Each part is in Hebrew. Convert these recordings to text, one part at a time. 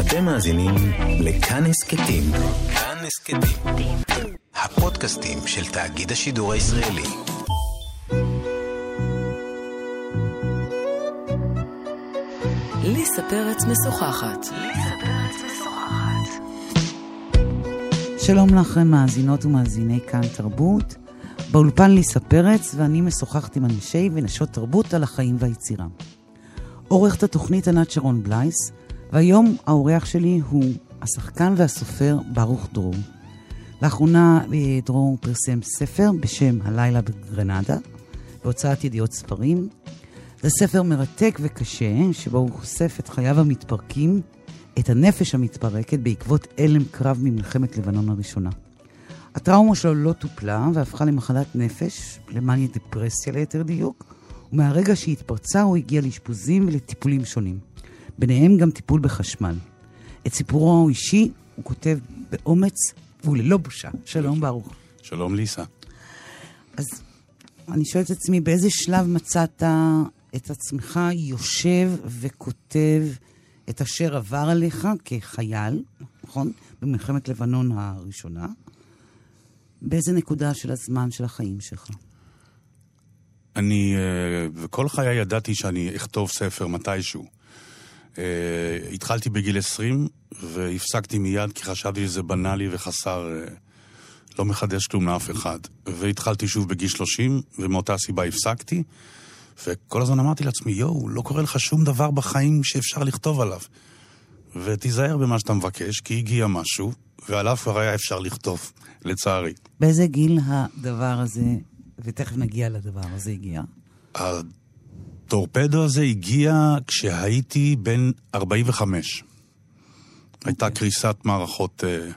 אתם מאזינים לכאן הסכתים. כאן הסכתים. הפודקאסטים של תאגיד השידור הישראלי. ליסה פרץ משוחחת. שלום לכם מאזינות ומאזיני כאן תרבות. באולפן ליסה פרץ ואני משוחחת עם אנשי ונשות תרבות על החיים והיצירה. עורכת התוכנית ענת שרון בלייס, והיום האורח שלי הוא השחקן והסופר ברוך דרור. לאחרונה אה, דרור פרסם ספר בשם הלילה בגרנדה, בהוצאת ידיעות ספרים. זה ספר מרתק וקשה, שבו הוא חושף את חייו המתפרקים, את הנפש המתפרקת בעקבות הלם קרב ממלחמת לבנון הראשונה. הטראומה שלו לא טופלה והפכה למחלת נפש, למאניה דיפרסיה ליתר דיוק, ומהרגע שהיא התפרצה הוא הגיע לאשפוזים ולטיפולים שונים. ביניהם גם טיפול בחשמל. את סיפורו האישי הוא כותב באומץ וללא בושה. שלום ברוך. שלום ליסה. אז אני שואלת את עצמי, באיזה שלב מצאת את עצמך יושב וכותב את אשר עבר עליך כחייל, נכון? במלחמת לבנון הראשונה. באיזה נקודה של הזמן של החיים שלך? אני, וכל חיי ידעתי שאני אכתוב ספר מתישהו. התחלתי בגיל 20 והפסקתי מיד כי חשבתי שזה בנאלי וחסר, לא מחדש כלום לאף אחד. והתחלתי שוב בגיל 30 ומאותה סיבה הפסקתי. וכל הזמן אמרתי לעצמי, יואו, לא קורה לך שום דבר בחיים שאפשר לכתוב עליו. ותיזהר במה שאתה מבקש, כי הגיע משהו, ועליו כבר היה אפשר לכתוב, לצערי. באיזה גיל הדבר הזה, ותכף נגיע לדבר הזה, הגיע? הטורפדו הזה הגיע כשהייתי בן 45. הייתה okay. קריסת מערכות uh,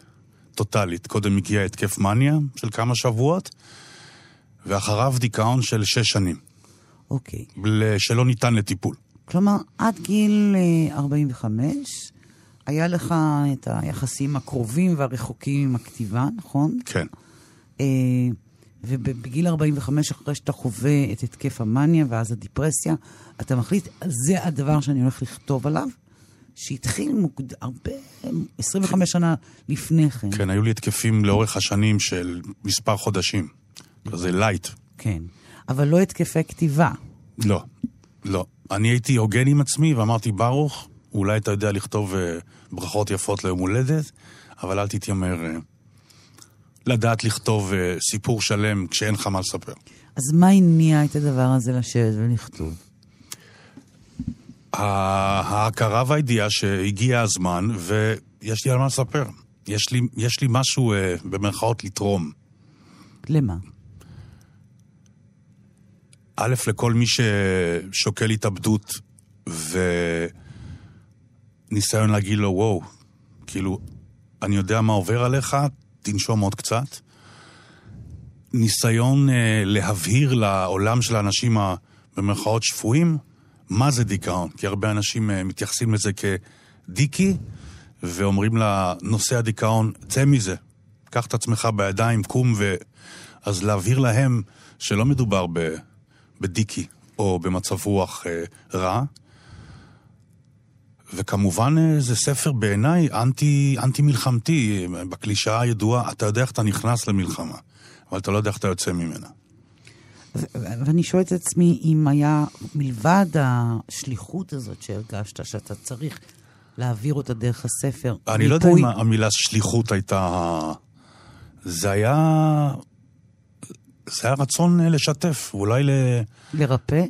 טוטאלית. קודם הגיע התקף מניה של כמה שבועות, ואחריו דיכאון של שש שנים. אוקיי. Okay. שלא ניתן לטיפול. כלומר, עד גיל 45 היה לך את היחסים הקרובים והרחוקים עם הכתיבה, נכון? כן. ובגיל 45, אחרי שאתה חווה את התקף המאניה ואז הדיפרסיה, אתה מחליט, זה הדבר שאני הולך לכתוב עליו, שהתחיל מוקד... הרבה, 25 כן. שנה לפני כן. כן, היו לי התקפים לאורך השנים של מספר חודשים. כזה light. כן. אבל לא התקפי כתיבה. לא, לא. אני הייתי הוגן עם עצמי ואמרתי, ברוך, אולי אתה יודע לכתוב uh, ברכות יפות ליום הולדת, אבל אל תתיימר uh, לדעת לכתוב uh, סיפור שלם כשאין לך מה לספר. אז מה הניע את הדבר הזה לשבת ולכתוב? ההכרה והידיעה שהגיע הזמן ויש לי על מה לספר. יש לי, יש לי משהו, uh, במרכאות, לתרום. למה? א', לכל מי ששוקל התאבדות וניסיון להגיד לו, וואו, כאילו, אני יודע מה עובר עליך, תנשום עוד קצת. ניסיון אה, להבהיר לעולם של האנשים במרכאות שפויים, מה זה דיכאון. כי הרבה אנשים אה, מתייחסים לזה כדיקי, ואומרים לנושא הדיכאון, צא מזה, קח את עצמך בידיים, קום ו... אז להבהיר להם שלא מדובר ב... בדיקי או במצב רוח אה, רע. וכמובן אה, זה ספר בעיניי אנטי, אנטי מלחמתי, בקלישאה הידועה, אתה יודע איך אתה נכנס למלחמה, אבל אתה לא יודע איך אתה יוצא ממנה. ואני שואלת את עצמי אם היה, מלבד השליחות הזאת שהרגשת, שאתה צריך להעביר אותה דרך הספר, אני ריפוי... לא יודע אם המילה שליחות הייתה... זה היה זה היה רצון אה, לשתף, אולי ל... לרפא?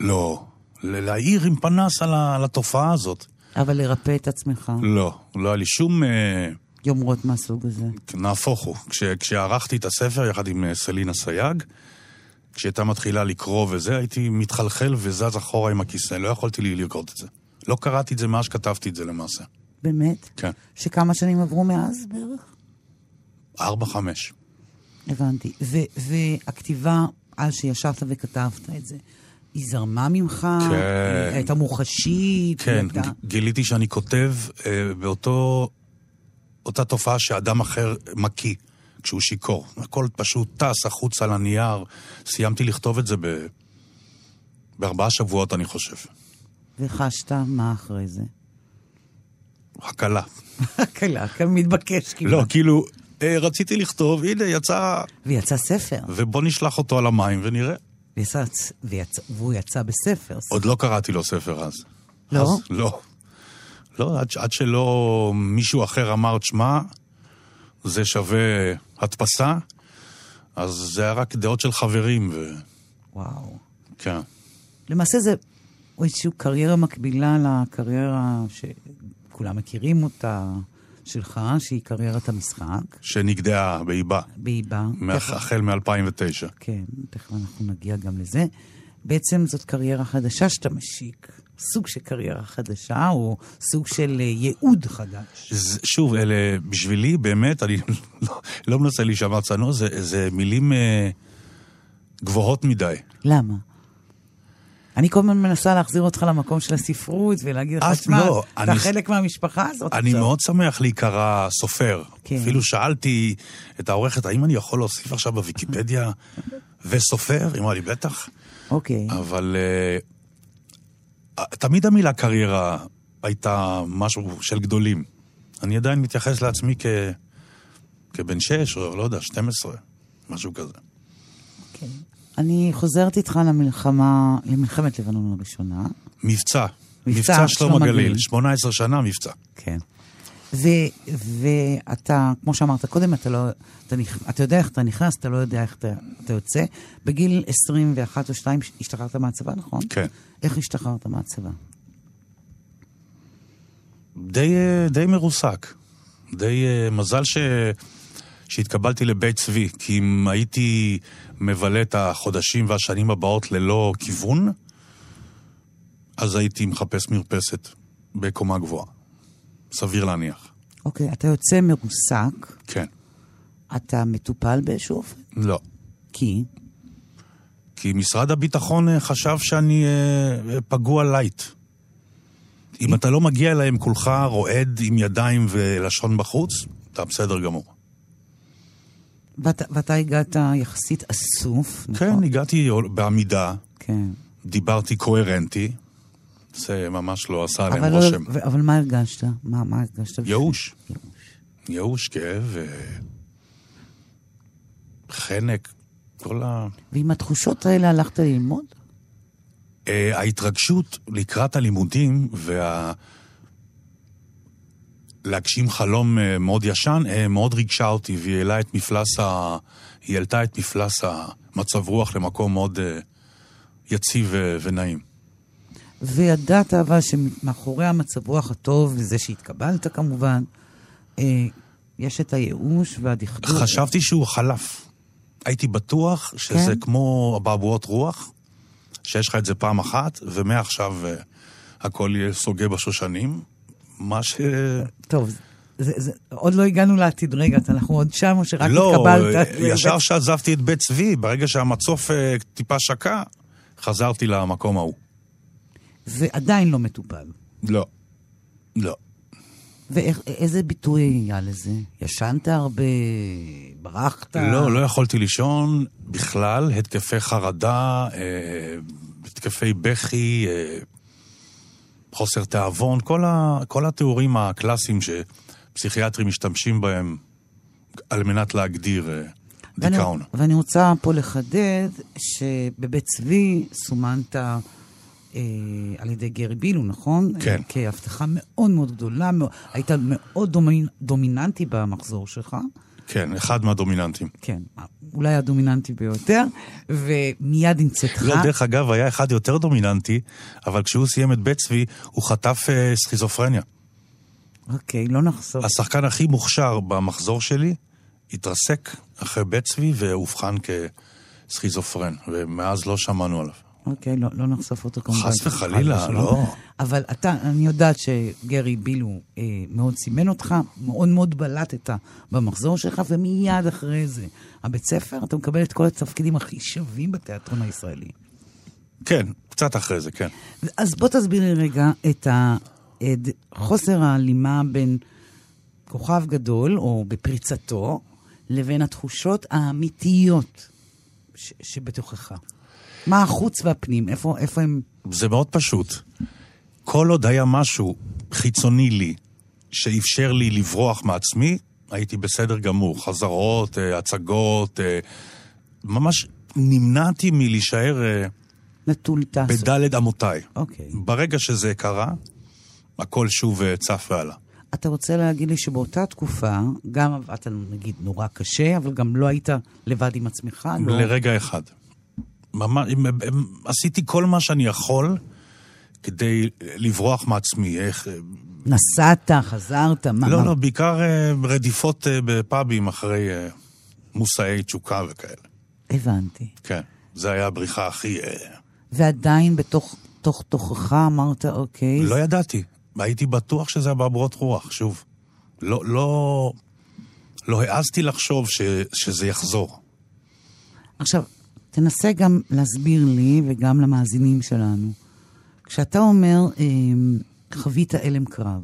לא, להאיר עם פנס על התופעה הזאת. אבל לרפא את עצמך? לא, לא היה לי שום... אה, יומרות מהסוג הזה. נהפוך הוא. כש, כשערכתי את הספר יחד עם אה, סלינה סייג, כשהייתה מתחילה לקרוא וזה, הייתי מתחלחל וזז אחורה עם הכיסא, לא יכולתי לי לרקוד את זה. לא קראתי את זה מאז שכתבתי את זה למעשה. באמת? כן. שכמה שנים עברו מאז בערך? ארבע, חמש. הבנתי. והכתיבה, אז שישבת וכתבת את זה, היא זרמה ממך? כן. הייתה מוחשית? כן, הייתה... גיליתי שאני כותב אה, באותו... אותה תופעה שאדם אחר מקיא כשהוא שיכור. הכל פשוט טס החוצה לנייר. סיימתי לכתוב את זה ב... בארבעה שבועות, אני חושב. וחשת מה אחרי זה? הקלה. הקלה, כמתבקש כמעט. לא, כאילו, אה, רציתי לכתוב, הנה, יצא, ויצא ספר. ובוא נשלח אותו על המים ונראה. ויצא, ויצא, והוא יצא בספר. עוד לא קראתי לו ספר אז. לא? אז לא. לא, עד, עד שלא מישהו אחר אמר, תשמע, זה שווה הדפסה, אז זה היה רק דעות של חברים, ו... וואו. כן. למעשה זה איזושהי קריירה מקבילה לקריירה שכולם מכירים אותה, שלך, שהיא קריירת המשחק, שנגדעה באיבה, באיבה. מאח- החל מ-2009. כן, תכף אנחנו נגיע גם לזה. בעצם זאת קריירה חדשה שאתה משיק. סוג של קריירה חדשה, או סוג של אה, ייעוד חדש. זה- שוב, אלה, בשבילי, באמת, אני לא, לא מנסה להישמע צנוע, זה, זה מילים אה, גבוהות מדי. למה? אני כל הזמן מנסה להחזיר אותך למקום של הספרות ולהגיד לך, תשמע, לא, אתה אני- חלק מהמשפחה הזאת. אני עכשיו." מאוד שמח להיקרא סופר. כן. אפילו שאלתי את העורכת, האם אני יכול להוסיף עכשיו בוויקיפדיה וסופר? היא אמרה לי, בטח. אוקיי. אבל uh, תמיד המילה קריירה הייתה משהו של גדולים. אני עדיין מתייחס לעצמי כ... כבן שש, או לא יודע, 12, משהו כזה. אוקיי. אני חוזרת איתך למלחמה, למלחמת לבנון הראשונה. מבצע. מבצע מבצע שלום. הגליל. 18 שנה מבצע. כן. ו, ואתה, כמו שאמרת קודם, אתה, לא, אתה, נכ, אתה יודע איך אתה נכנס, אתה לא יודע איך אתה, אתה יוצא. בגיל 21 או 2 השתחררת מהצבא, נכון? כן. איך השתחררת מהצבא? די, אה, די מרוסק. די אה, מזל ש... שהתקבלתי לבית צבי, כי אם הייתי מבלה את החודשים והשנים הבאות ללא כיוון, אז הייתי מחפש מרפסת בקומה גבוהה. סביר להניח. אוקיי, אתה יוצא מרוסק, כן. אתה מטופל באיזשהו אופן? לא. כי? כי משרד הביטחון אה, חשב שאני אה, פגוע light. אם אתה לא מגיע אליהם כולך רועד עם ידיים ולשון בחוץ, אתה בסדר גמור. ואתה, ואתה הגעת יחסית אסוף, נכון? כן, הגעתי בעמידה, כן. דיברתי קוהרנטי, זה ממש לא עשה עליהם אבל, לא, רושם. ו- אבל מה הרגשת? מה, מה הרגשת? ייאוש. ייאוש. כאב, חנק, כל ה... ועם התחושות האלה הלכת ללמוד? אה, ההתרגשות לקראת הלימודים וה... להגשים חלום אה, מאוד ישן, אה, מאוד ריגשה אותי, והיא העלה את מפלס ה... היא העלתה את מפלס המצב רוח למקום מאוד אה, יציב ו- ונעים. וידעת אבל שמאחורי המצב רוח הטוב, וזה שהתקבלת כמובן, יש את הייאוש והדכדוך. חשבתי שהוא חלף. הייתי בטוח שזה כן? כמו אבעבועות רוח, שיש לך את זה פעם אחת, ומעכשיו הכל יהיה סוגה בשושנים. מה ש... טוב, זה, זה, עוד לא הגענו לעתיד. רגע, אנחנו עוד שם, או שרק לא, התקבלת? ישר שעזבתי את בית צבי, ברגע שהמצוף אה, טיפה שקע, חזרתי למקום ההוא. ועדיין לא מטופל. לא. לא. ואיזה ביטוי היה לזה? ישנת הרבה? ברחת? לא, לא יכולתי לישון בכלל, התקפי חרדה, אה, התקפי בכי, אה, חוסר תיאבון, כל, ה, כל התיאורים הקלאסיים שפסיכיאטרים משתמשים בהם על מנת להגדיר אה, ואני, דיכאון. ואני רוצה פה לחדד שבבית צבי סומנת אה, על ידי גרי בילו, נכון? כן. כהבטחה מאוד מאוד גדולה, מאוד, היית מאוד דומינ, דומיננטי במחזור שלך. כן, אחד מהדומיננטים. כן, אולי הדומיננטי ביותר, ומיד עם צאתך... לא, דרך אגב, היה אחד יותר דומיננטי, אבל כשהוא סיים את בית צבי, הוא חטף אה, סכיזופרניה. אוקיי, לא נחזור. השחקן הכי מוכשר במחזור שלי התרסק אחרי בית צבי ואובחן כסכיזופרן, ומאז לא שמענו עליו. אוקיי, לא, לא נחשוף אותו כמובן. חס וחלילה. לא. אבל אתה, אני יודעת שגרי בילו אה, מאוד סימן אותך, מאוד מאוד בלטת במחזור שלך, ומיד אחרי זה, הבית ספר, אתה מקבל את כל התפקידים הכי שווים בתיאטרון הישראלי. כן, קצת אחרי זה, כן. אז בוא תסביר לי רגע את, ה, את חוסר ההלימה בין כוכב גדול, או בפריצתו, לבין התחושות האמיתיות ש, שבתוכך. מה החוץ והפנים? איפה, איפה הם... זה מאוד פשוט. כל עוד היה משהו חיצוני לי, שאפשר לי לברוח מעצמי, הייתי בסדר גמור. חזרות, אה, הצגות, אה, ממש נמנעתי מלהישאר אה, נטול טס. בדלת אמותיי. אוקיי. ברגע שזה קרה, הכל שוב צף ועלה. אתה רוצה להגיד לי שבאותה תקופה, גם עבדת נגיד נורא קשה, אבל גם לא היית לבד עם עצמך? לא... לרגע אחד. ממש, עשיתי כל מה שאני יכול כדי לברוח מעצמי. איך... נסעת, חזרת, מה? לא? לא, בעיקר אה, רדיפות אה, בפאבים אחרי אה, מושאי תשוקה וכאלה. הבנתי. כן, זה היה הבריחה הכי... אה, ועדיין בתוך תוך תוכך אמרת, אוקיי, לא ידעתי. הייתי בטוח שזה אבעבועות רוח, שוב. לא, לא, לא העזתי לחשוב ש, שזה יחזור. עכשיו, תנסה גם להסביר לי וגם למאזינים שלנו. כשאתה אומר, אמ, חווית הלם קרב,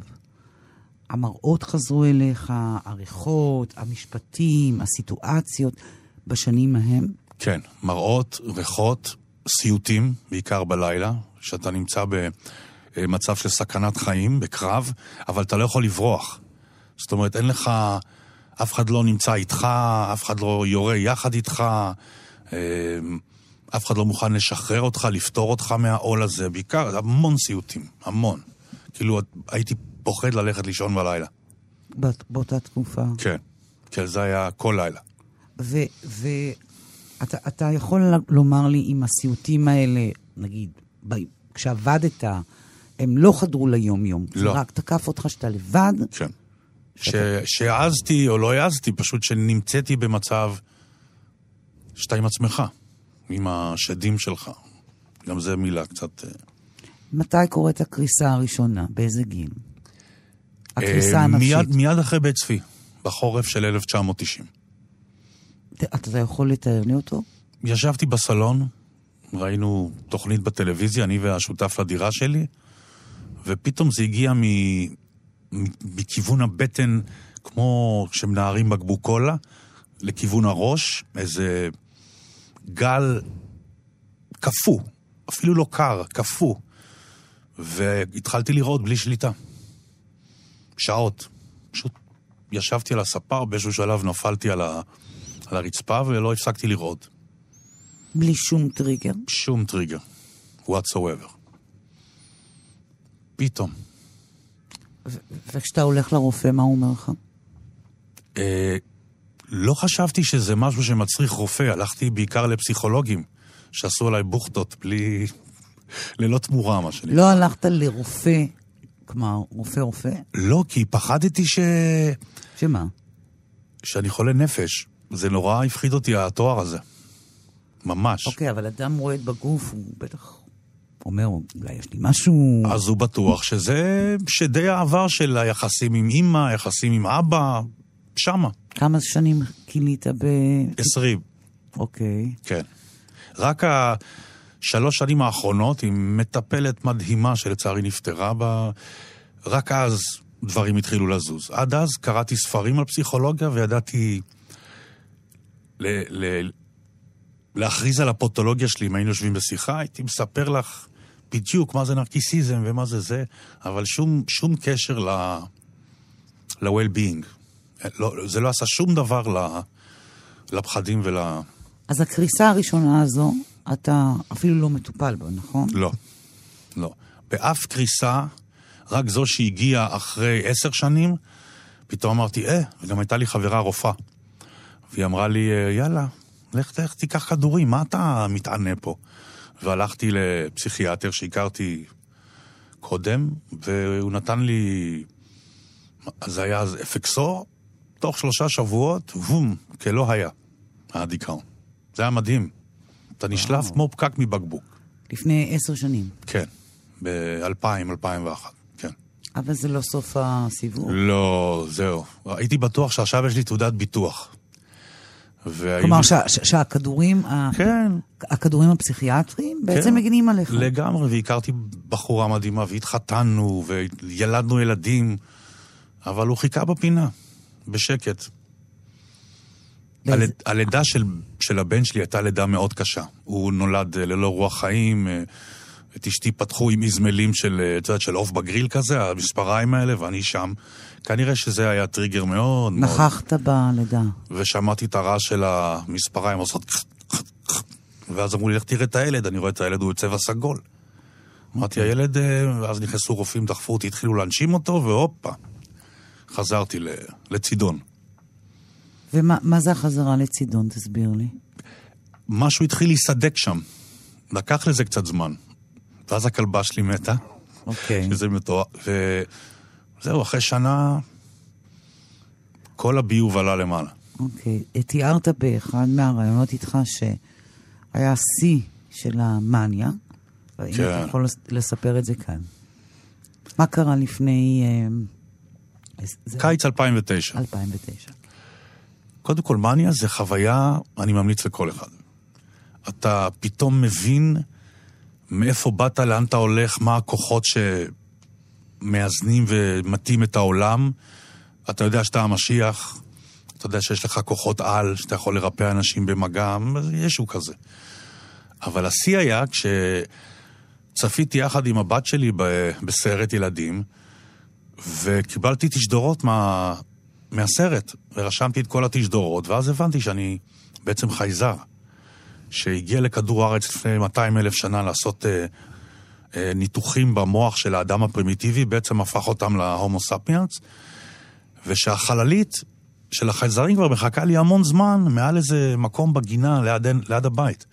המראות חזרו אליך, הריחות, המשפטים, הסיטואציות, בשנים ההם, כן, מראות, ריחות, סיוטים, בעיקר בלילה, שאתה נמצא במצב של סכנת חיים, בקרב, אבל אתה לא יכול לברוח. זאת אומרת, אין לך, אף אחד לא נמצא איתך, אף אחד לא יורה יחד איתך, אף אחד לא מוכן לשחרר אותך, לפתור אותך מהעול הזה, בעיקר, המון סיוטים, המון. כאילו, הייתי פוחד ללכת לישון בלילה. באת- באותה תקופה. כן, כן, זה היה כל לילה. ואתה אתה יכול לומר לי אם הסיוטים האלה, נגיד, ב, כשעבדת, הם לא חדרו ליום-יום. לא. זה רק תקף אותך שאתה לבד, כן. ש- שהעזתי או לא העזתי, פשוט שנמצאתי במצב שאתה עם עצמך, עם השדים שלך. גם זו מילה קצת... אה, מתי קורית הקריסה הראשונה? באיזה גיל? הקריסה אה, הנפשית. מיד, מיד אחרי בית צבי, בחורף של 1990. ת- אתה יכול לתאר לי אותו? ישבתי בסלון, ראינו תוכנית בטלוויזיה, אני והשותף לדירה שלי, ופתאום זה הגיע מ... מ- מכיוון הבטן, כמו כשמנערים בקבוק קולה, לכיוון הראש, איזה גל קפוא, אפילו לא קר, קפוא. והתחלתי לראות בלי שליטה. שעות. פשוט ישבתי על הספה, באיזשהו שלב נפלתי על, ה... על הרצפה ולא הפסקתי לראות. בלי שום טריגר? שום טריגר, whatsoever. פתאום. ו- וכשאתה הולך לרופא, מה הוא אומר לך? לא חשבתי שזה משהו שמצריך רופא, הלכתי בעיקר לפסיכולוגים, שעשו עליי בוכטות בלי... ללא תמורה, מה שנקרא. לא הלכת לרופא, כלומר, רופא-רופא? לא, כי פחדתי ש... שמה? שאני חולה נפש. זה נורא הפחיד אותי, התואר הזה. ממש. אוקיי, אבל אדם רועד בגוף, הוא בטח אומר, אולי יש לי משהו... אז הוא בטוח שזה שדי העבר של היחסים עם אימא, היחסים עם אבא, שמה. כמה שנים כילית ב... עשרים. אוקיי. כן. רק השלוש שנים האחרונות עם מטפלת מדהימה שלצערי נפטרה בה, רק אז דברים התחילו לזוז. עד אז קראתי ספרים על פסיכולוגיה וידעתי ל- ל- להכריז על הפותולוגיה שלי אם היינו יושבים בשיחה, הייתי מספר לך בדיוק מה זה נרקיסיזם ומה זה זה, אבל שום, שום קשר ל... ל-well-being. לא, זה לא עשה שום דבר. לפחדים ול... אז הקריסה הראשונה הזו, אתה אפילו לא מטופל בה, נכון? לא, לא. באף קריסה, רק זו שהגיעה אחרי עשר שנים, פתאום אמרתי, אה, וגם הייתה לי חברה רופאה. והיא אמרה לי, "אה, יאללה, לך, לך תיקח כדורים, מה אתה מתענה פה? והלכתי לפסיכיאטר שהכרתי קודם, והוא נתן לי, אז זה היה אז אפקסור, תוך שלושה שבועות, וום, כלא היה, הדיכאון. זה היה מדהים. אתה נשלף כמו פקק מבקבוק. לפני עשר שנים. כן, ב-2000, 2001, כן. אבל זה לא סוף הסיבוב. לא, זהו. הייתי בטוח שעכשיו יש לי תעודת ביטוח. והיו כלומר, שהכדורים, ה- כן, הכדורים הפסיכיאטריים בעצם מגינים עליך. לגמרי, והכרתי בחורה מדהימה, והתחתנו, וילדנו ילדים, אבל הוא חיכה בפינה, בשקט. באיזה- הליד- הלידה של, של הבן שלי הייתה לידה מאוד קשה. הוא נולד אה, ללא רוח חיים, אה, את אשתי פתחו עם איזמלים של, אה, את יודעת, של עוף בגריל כזה, המספריים האלה, ואני שם. כנראה שזה היה טריגר מאוד מאוד. נכחת בלידה. ושמעתי את הרעש של המספריים עושות... ואז אמרו לי, לך תראה את הילד, אני רואה את הילד, הוא צבע סגול. אמרתי, הילד, ואז נכנסו רופאים, דחפו אותי, התחילו להנשים אותו, והופה, חזרתי לצידון. ומה מה זה החזרה לצידון? תסביר לי. משהו התחיל להיסדק שם. לקח לזה קצת זמן. ואז הכלבה שלי מתה, אוקיי. שזה מטורף. וזהו, אחרי שנה, כל הביוב עלה למעלה. אוקיי. תיארת באחד מהראיונות איתך שהיה שיא של המאניה, והאם כן. אתה יכול לס- לספר את זה כאן. מה קרה לפני... אה, קיץ 2009. 2009. קודם כל, מניה זה חוויה, אני ממליץ לכל אחד. אתה פתאום מבין מאיפה באת, לאן אתה הולך, מה הכוחות שמאזנים ומטים את העולם. אתה יודע שאתה המשיח, אתה יודע שיש לך כוחות על, שאתה יכול לרפא אנשים במגע, ישו כזה. אבל השיא היה כשצפיתי יחד עם הבת שלי ב- בסרט ילדים, וקיבלתי תשדורות מה... מהסרט, ורשמתי את כל התשדורות, ואז הבנתי שאני בעצם חייזר, שהגיע לכדור הארץ לפני 200 אלף שנה לעשות אה, אה, ניתוחים במוח של האדם הפרימיטיבי, בעצם הפך אותם להומו ספיאנס, ושהחללית של החייזרים כבר מחכה לי המון זמן, מעל איזה מקום בגינה ליד, ליד הבית.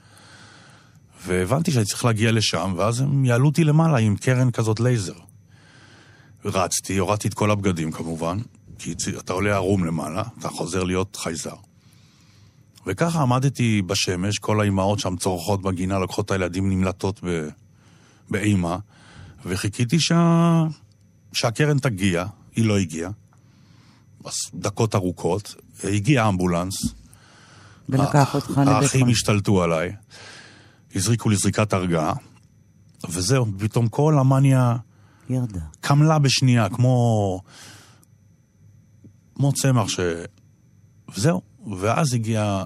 והבנתי שאני צריך להגיע לשם, ואז הם יעלו אותי למעלה עם קרן כזאת לייזר. רצתי, הורדתי את כל הבגדים כמובן, כי אתה עולה ערום למעלה, אתה חוזר להיות חייזר. וככה עמדתי בשמש, כל האימהות שם צורחות בגינה, לוקחות את הילדים נמלטות ב... באימה, וחיכיתי שה... שהקרן תגיע, היא לא הגיעה. אז דקות ארוכות, הגיע אמבולנס, ולקח אותך לבית האחים חולים. השתלטו עליי, הזריקו לי זריקת הרגעה, וזהו, פתאום כל המאניה ירדה. קמלה בשנייה, כמו... כמו צמח ש... וזהו, ואז הגיע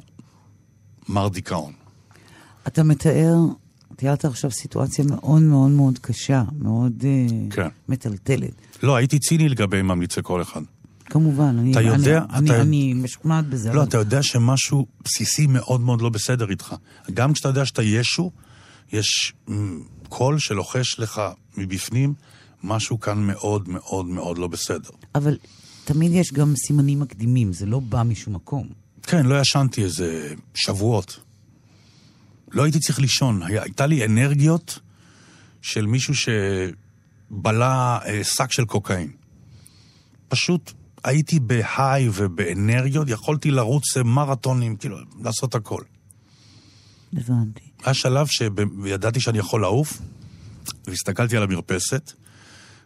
מר דיכאון. אתה מתאר, תיארת עכשיו סיטואציה מאוד מאוד מאוד קשה, מאוד אה, כן. מטלטלת. לא, הייתי ציני לגבי ממליצי כל אחד. כמובן, אני, אתה יודע, אני, אתה- אני, אני משוכנעת בזה. לא, אבל- אתה יודע שמשהו בסיסי מאוד מאוד לא בסדר איתך. גם כשאתה יודע שאתה ישו, יש קול שלוחש לך מבפנים, משהו כאן מאוד מאוד מאוד לא בסדר. אבל תמיד יש גם סימנים מקדימים, זה לא בא משום מקום. כן, לא ישנתי איזה שבועות. לא הייתי צריך לישון, היה, הייתה לי אנרגיות של מישהו שבלע אה, שק של קוקאין. פשוט הייתי בהיי ובאנרגיות, יכולתי לרוץ מרתונים, כאילו, לעשות הכל. הבנתי. היה שלב שידעתי שאני יכול לעוף, והסתכלתי על המרפסת,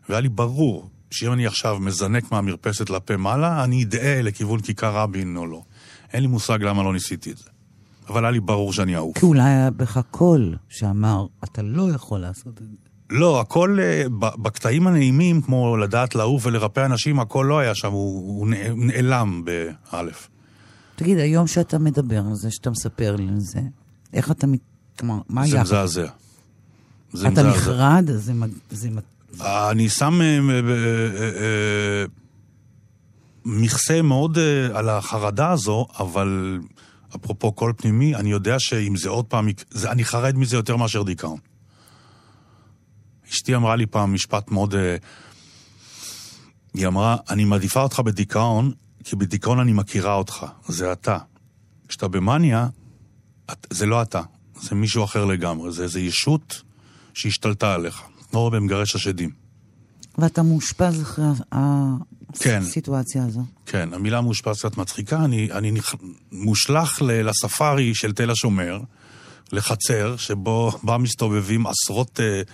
והיה לי ברור שאם אני עכשיו מזנק מהמרפסת לפה מעלה, אני אדעה לכיוון כיכר רבין או לא. אין לי מושג למה לא ניסיתי את זה. אבל היה לי ברור שאני אעוף. כי אולי היה בך קול שאמר, אתה לא יכול לעשות את זה. לא, הכל אה, בקטעים הנעימים, כמו לדעת לעוף ולרפא אנשים, הכל לא היה שם, הוא, הוא נע- נעלם באלף. תגיד, היום שאתה מדבר על זה, שאתה מספר לי על זה, איך אתה מת... כלומר, מה זה היה? מזעזע. זה אתה מזעזע. נחרד? זה... זה... אני שם אה, אה, אה, מכסה מאוד על החרדה הזו, אבל אפרופו קול פנימי, אני יודע שאם זה עוד פעם, אני חרד מזה יותר מאשר דיכאון. אשתי אמרה לי פעם משפט מאוד... היא אמרה, אני מעדיפה אותך בדיכאון, כי בדיכאון אני מכירה אותך, זה אתה. כשאתה במאניה, את- זה לא אתה, זה מישהו אחר לגמרי, זה איזו ישות שהשתלטה עליך, כמו במגרש השדים. ואתה מאושפז אחרי כן. הסיטואציה הזו. כן, המילה מאושפז קצת מצחיקה, אני, אני נכ... מושלך ל- לספארי של תל השומר, לחצר, שבו בה מסתובבים עשרות uh,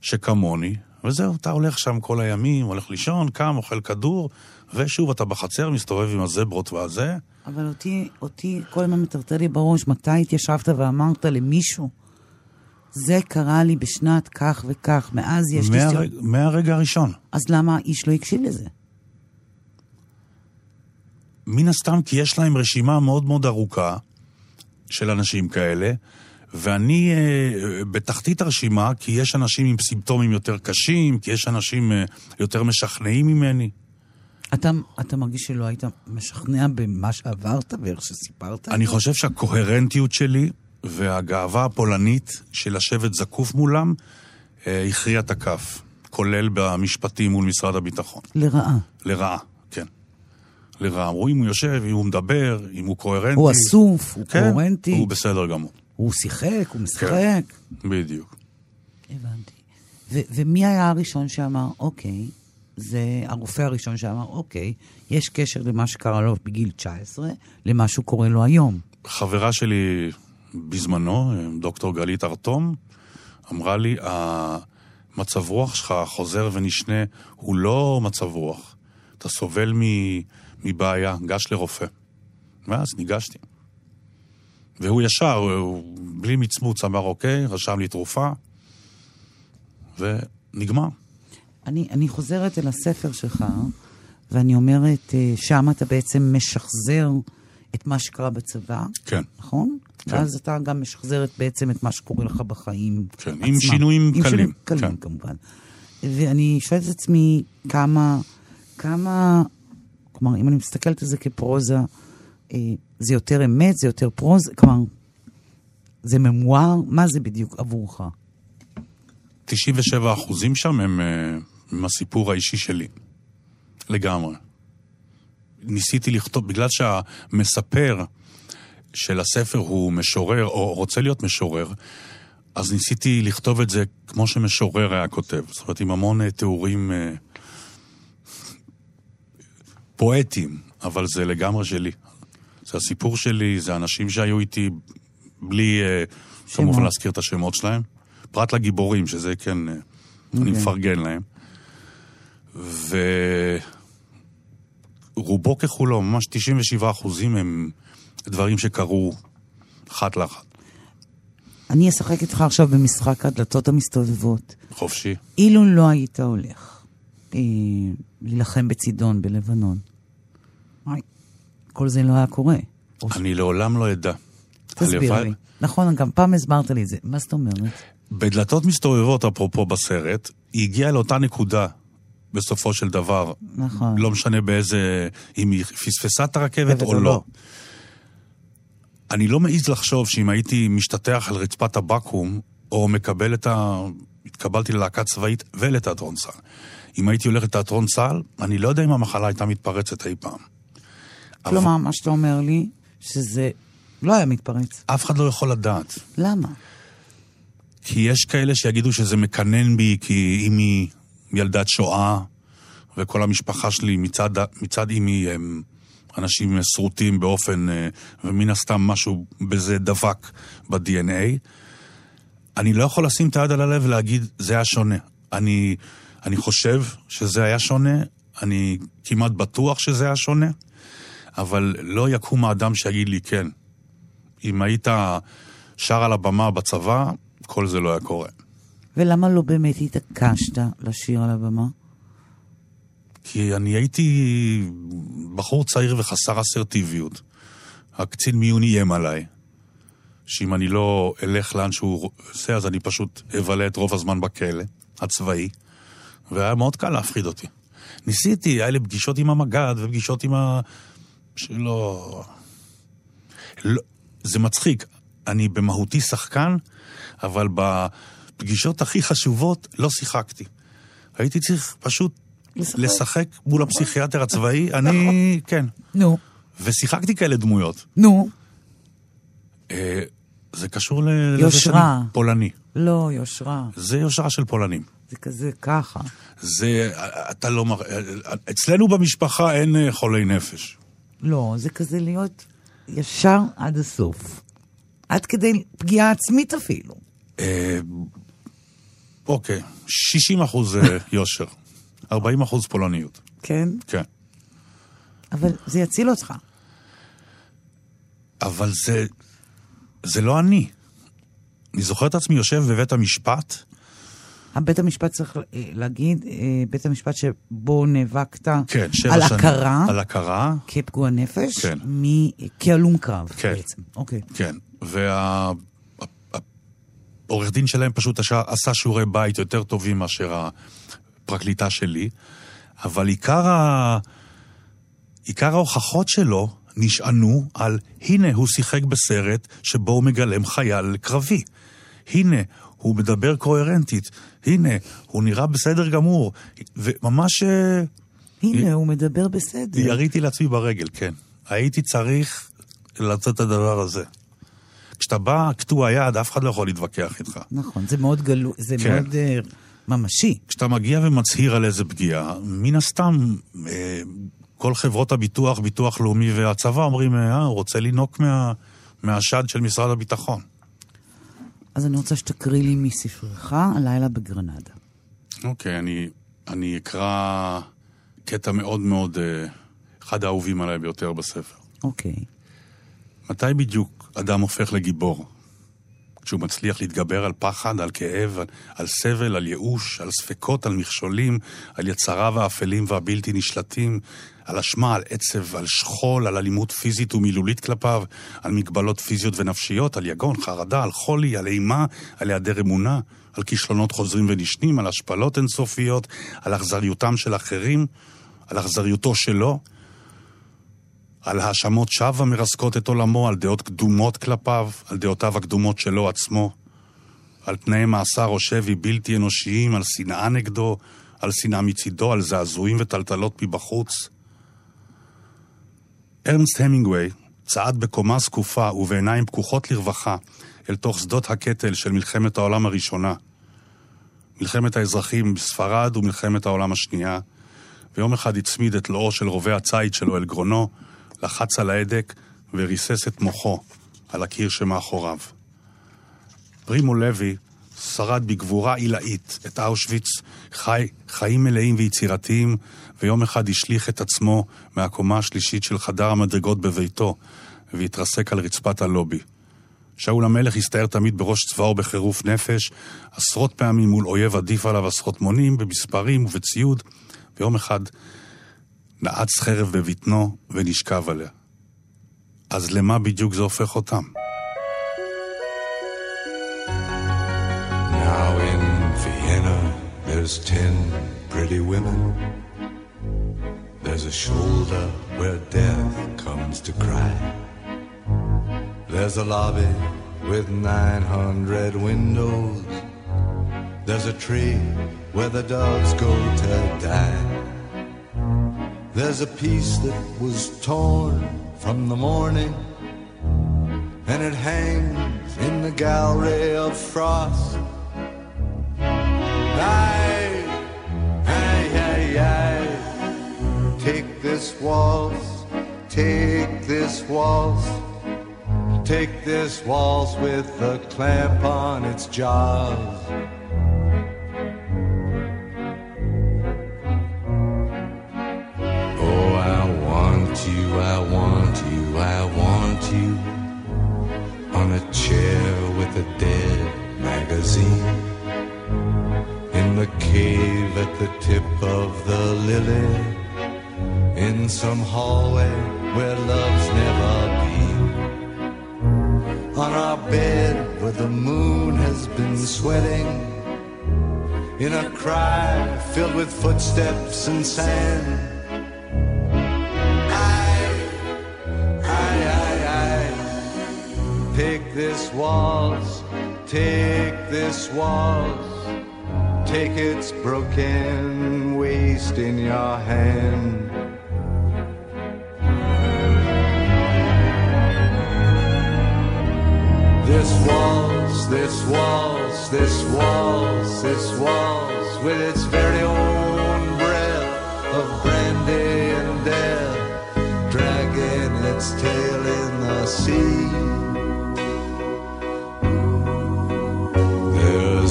שכמוני, וזהו, אתה הולך שם כל הימים, הולך לישון, קם, אוכל כדור, ושוב אתה בחצר, מסתובב עם הזברות והזה. אבל אותי, אותי כל הזמן מטרטר לי בראש, מתי התיישבת ואמרת למישהו, זה קרה לי בשנת כך וכך, מאז יש לי... מהרג... מהרגע הראשון. אז למה האיש לא הקשיב לזה? מן הסתם כי יש להם רשימה מאוד מאוד ארוכה של אנשים כאלה, ואני אה, בתחתית הרשימה, כי יש אנשים עם סימפטומים יותר קשים, כי יש אנשים אה, יותר משכנעים ממני. אתה, אתה מרגיש שלא היית משכנע במה שעברת ואיך שסיפרת? אני חושב שהקוהרנטיות שלי והגאווה הפולנית של לשבת זקוף מולם אה, הכריע את הכף, כולל במשפטים מול משרד הביטחון. לרעה. לרעה, כן. לרעה. אמרו אם הוא יושב, אם הוא מדבר, אם הוא קוהרנטי. הוא אסוף, הוא כן, קוהרנטי. הוא בסדר גמור. הוא שיחק, הוא משחק. כן, בדיוק. הבנתי. ו- ומי היה הראשון שאמר, אוקיי, זה הרופא הראשון שאמר, אוקיי, יש קשר למה שקרה לו בגיל 19 למה שהוא קורה לו היום. חברה שלי בזמנו, דוקטור גלית ארתום, אמרה לי, המצב רוח שלך חוזר ונשנה, הוא לא מצב רוח. אתה סובל מבעיה, גש לרופא. ואז ניגשתי. והוא ישר, הוא, בלי מצמוץ, אמר אוקיי, רשם לי תרופה, ונגמר. אני, אני חוזרת אל הספר שלך, ואני אומרת, אה, שם אתה בעצם משחזר את מה שקרה בצבא, כן. נכון? כן. ואז אתה גם משחזר בעצם את מה שקורה לך בחיים כן, עצמם. עם שינויים עם קלים, שינויים קלים, כן. כמובן. ואני שואלת את עצמי כמה, כמה, כלומר, אם אני מסתכלת על זה כפרוזה, אה, זה יותר אמת, זה יותר פרוזה, כלומר, זה ממואר, מה זה בדיוק עבורך? 97 אחוזים שם הם, אה, הם הסיפור האישי שלי. לגמרי. ניסיתי לכתוב, בגלל שהמספר של הספר הוא משורר, או רוצה להיות משורר, אז ניסיתי לכתוב את זה כמו שמשורר היה כותב. זאת אומרת, עם המון אה, תיאורים אה, פואטיים, אבל זה לגמרי שלי. זה הסיפור שלי, זה אנשים שהיו איתי בלי אה, כמובן. להזכיר את השמות שלהם. פרט לגיבורים, שזה כן, אה, אני אוקיי. מפרגן להם. ורובו ככולו, ממש 97 אחוזים הם דברים שקרו אחת לאחת. אני אשחק איתך עכשיו במשחק הדלתות המסתובבות. חופשי. אילו לא היית הולך אה, להילחם בצידון בלבנון, וואי, כל זה לא היה קורה. או ש- אני לעולם לא אדע. תסביר הלוואי- לי. נכון, גם פעם הסברת לי את זה. מה זאת אומרת? בדלתות מסתובבות, אפרופו בסרט, היא הגיעה לאותה נקודה בסופו של דבר. נכון. לא משנה באיזה... אם היא פספסה את הרכבת או לא. אני לא מעז לחשוב שאם הייתי משתטח על רצפת הבקו"ם, או מקבל את ה... התקבלתי ללהקה צבאית ולתיאטרון צה"ל. אם הייתי הולך לתיאטרון צה"ל, אני לא יודע אם המחלה הייתה מתפרצת אי פעם. כלומר, מה שאתה אומר לי, שזה לא היה מתפרץ. אף אחד לא יכול לדעת. למה? כי יש כאלה שיגידו שזה מקנן בי, כי אמי ילדת שואה, וכל המשפחה שלי מצד, מצד אמי הם אנשים שרוטים באופן, אה, ומן הסתם משהו בזה דבק ב-DNA. אני לא יכול לשים את היד על הלב ולהגיד, זה היה שונה. אני, אני חושב שזה היה שונה, אני כמעט בטוח שזה היה שונה, אבל לא יקום האדם שיגיד לי כן. אם היית שר על הבמה בצבא, כל זה לא היה קורה. ולמה לא באמת התעקשת לשיר על הבמה? כי אני הייתי בחור צעיר וחסר אסרטיביות. הקצין מיון איים עליי, שאם אני לא אלך לאן שהוא עושה, אז אני פשוט אבלה את רוב הזמן בכלא הצבאי, והיה מאוד קל להפחיד אותי. ניסיתי, היה לי פגישות עם המג"ד ופגישות עם ה... שלא... לא... זה מצחיק, אני במהותי שחקן, אבל בפגישות הכי חשובות לא שיחקתי. הייתי צריך פשוט לשחק. לשחק מול הפסיכיאטר הצבאי, אני... כן. נו, ושיחקתי כאלה דמויות. נו. אה, זה קשור ל... לזה. שאני פולני. לא, יושרה. זה יושרה של פולנים. זה כזה ככה. זה... אתה לא מר... אצלנו במשפחה אין אה, חולי נפש. לא, זה כזה להיות ישר עד הסוף. עד כדי פגיעה עצמית אפילו. אה, אוקיי, 60 אחוז אה, יושר, 40 אחוז פולניות. כן? כן. אבל זה יציל אותך. אבל זה... זה לא אני. אני זוכר את עצמי יושב בבית המשפט, בית המשפט צריך אה, להגיד, אה, בית המשפט שבו נאבקת כן, על שנים. הכרה על הכרה, כפגוע נפש, כן. מ- כהלום קרב כן. בעצם. אוקיי. כן. העורך דין שלהם פשוט עשה שיעורי בית יותר טובים מאשר הפרקליטה שלי, אבל עיקר, ה... עיקר ההוכחות שלו נשענו על הנה הוא שיחק בסרט שבו הוא מגלם חייל קרבי. הנה, הוא מדבר קוהרנטית. הנה, הוא נראה בסדר גמור. וממש... אה, הנה, הוא מדבר בסדר. יריתי לעצמי ברגל, כן. הייתי צריך לעשות את הדבר הזה. כשאתה בא קטוע יד, אף אחד לא יכול להתווכח איתך. נכון, זה מאוד גלוי, זה כן. מאוד uh, ממשי. כשאתה מגיע ומצהיר על איזה פגיעה, מן הסתם, uh, כל חברות הביטוח, ביטוח לאומי והצבא אומרים, אה, הוא רוצה לינוק מה, מהשד של משרד הביטחון. אז אני רוצה שתקריא לי מספרך, הלילה בגרנדה. אוקיי, okay, אני, אני אקרא קטע מאוד מאוד, uh, אחד האהובים עליי ביותר בספר. אוקיי. Okay. מתי בדיוק אדם הופך לגיבור? כשהוא מצליח להתגבר על פחד, על כאב, על, על סבל, על ייאוש, על ספקות, על מכשולים, על יצריו האפלים והבלתי נשלטים, על אשמה, על עצב, על שכול, על אלימות פיזית ומילולית כלפיו, על מגבלות פיזיות ונפשיות, על יגון, חרדה, על חולי, על אימה, על היעדר אמונה, על כישלונות חוזרים ונשנים, על השפלות אינסופיות, על אכזריותם של אחרים, על אכזריותו שלו, על האשמות שווא המרסקות את עולמו, על דעות קדומות כלפיו, על דעותיו הקדומות שלו עצמו, על תנאי מאסר או שבי בלתי אנושיים, על שנאה נגדו, על שנאה מצידו, על זעזועים וטלטלות מבחוץ. ארנסט המינגווי צעד בקומה זקופה ובעיניים פקוחות לרווחה אל תוך שדות הקטל של מלחמת העולם הראשונה. מלחמת האזרחים בספרד ומלחמת העולם השנייה, ויום אחד הצמיד את לואו של רובה הציד שלו אל גרונו, לחץ על ההדק וריסס את מוחו על הקיר שמאחוריו. פרימו לוי שרד בגבורה עילאית את אושוויץ, חי חיים מלאים ויצירתיים, ויום אחד השליך את עצמו מהקומה השלישית של חדר המדרגות בביתו, והתרסק על רצפת הלובי. שאול המלך הסתער תמיד בראש צבאו בחירוף נפש, עשרות פעמים מול אויב עדיף עליו עשרות מונים, במספרים ובציוד, ויום אחד נעץ חרב בבטנו ונשכב עליה. אז למה בדיוק זה הופך אותם? Now in Vienna there's ten pretty women There's a shoulder where death comes to cry There's a lobby with 900 windows There's a tree where the dogs go to die there's a piece that was torn from the morning, and it hangs in the gallery of frost. Aye, aye, aye, aye. Take this waltz, take this waltz, take this waltz with a clamp on its jaws. want you, I want you, I want you. On a chair with a dead magazine. In the cave at the tip of the lily. In some hallway where love's never been. On our bed where the moon has been sweating. In a cry filled with footsteps and sand this waltz, take this waltz. Take its broken waist in your hand. This waltz, this waltz, this waltz, this waltz with its very own breath of brandy and death, dragging its tail in the sea.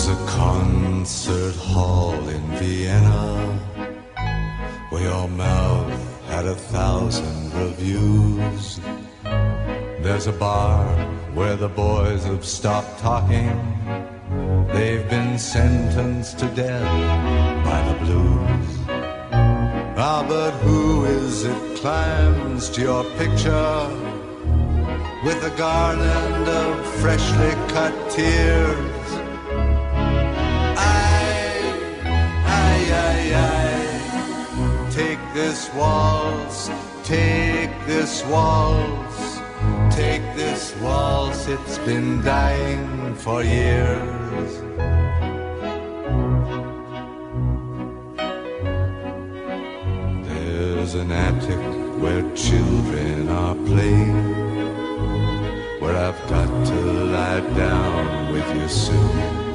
A concert hall in Vienna where your mouth had a thousand reviews. There's a bar where the boys have stopped talking. They've been sentenced to death by the blues. Ah, but who is it climbs to your picture with a garland of freshly cut tears? Aye. Take this waltz, take this waltz, take this waltz. It's been dying for years. There's an attic where children are playing, where I've got to lie down with you soon.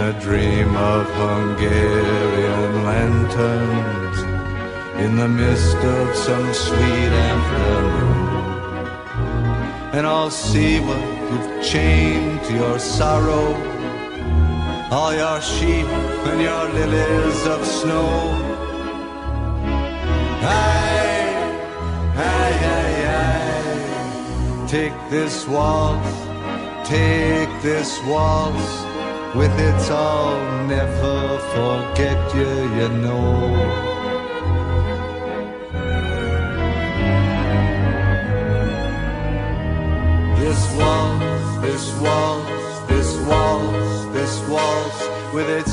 A dream of Hungarian lanterns, in the mist of some sweet afternoon. And I'll see what you've chained to your sorrow, all your sheep and your lilies of snow. Aye, aye, aye, aye. Take this waltz, take this waltz. With its I'll never forget you, you know. This waltz, this waltz, this waltz, this waltz, with its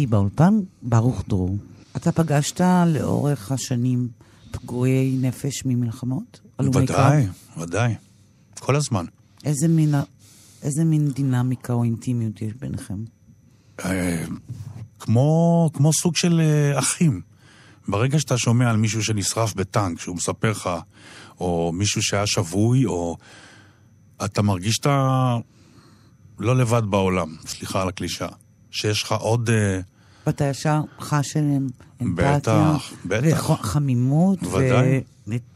איתי באולפן, ברוך דרור. אתה פגשת לאורך השנים פגועי נפש ממלחמות? ודאי, ודאי. כל הזמן. איזה מין, איזה מין דינמיקה או אינטימיות יש ביניכם? אה, כמו, כמו סוג של אה, אחים. ברגע שאתה שומע על מישהו שנשרף בטנק, שהוא מספר לך, או מישהו שהיה שבוי, או... אתה מרגיש שאתה לא לבד בעולם, סליחה על הקלישה. שיש לך עוד... אה, ואתה ישר חש אליהם אמפתיה. בטח, בטח. וחמימות.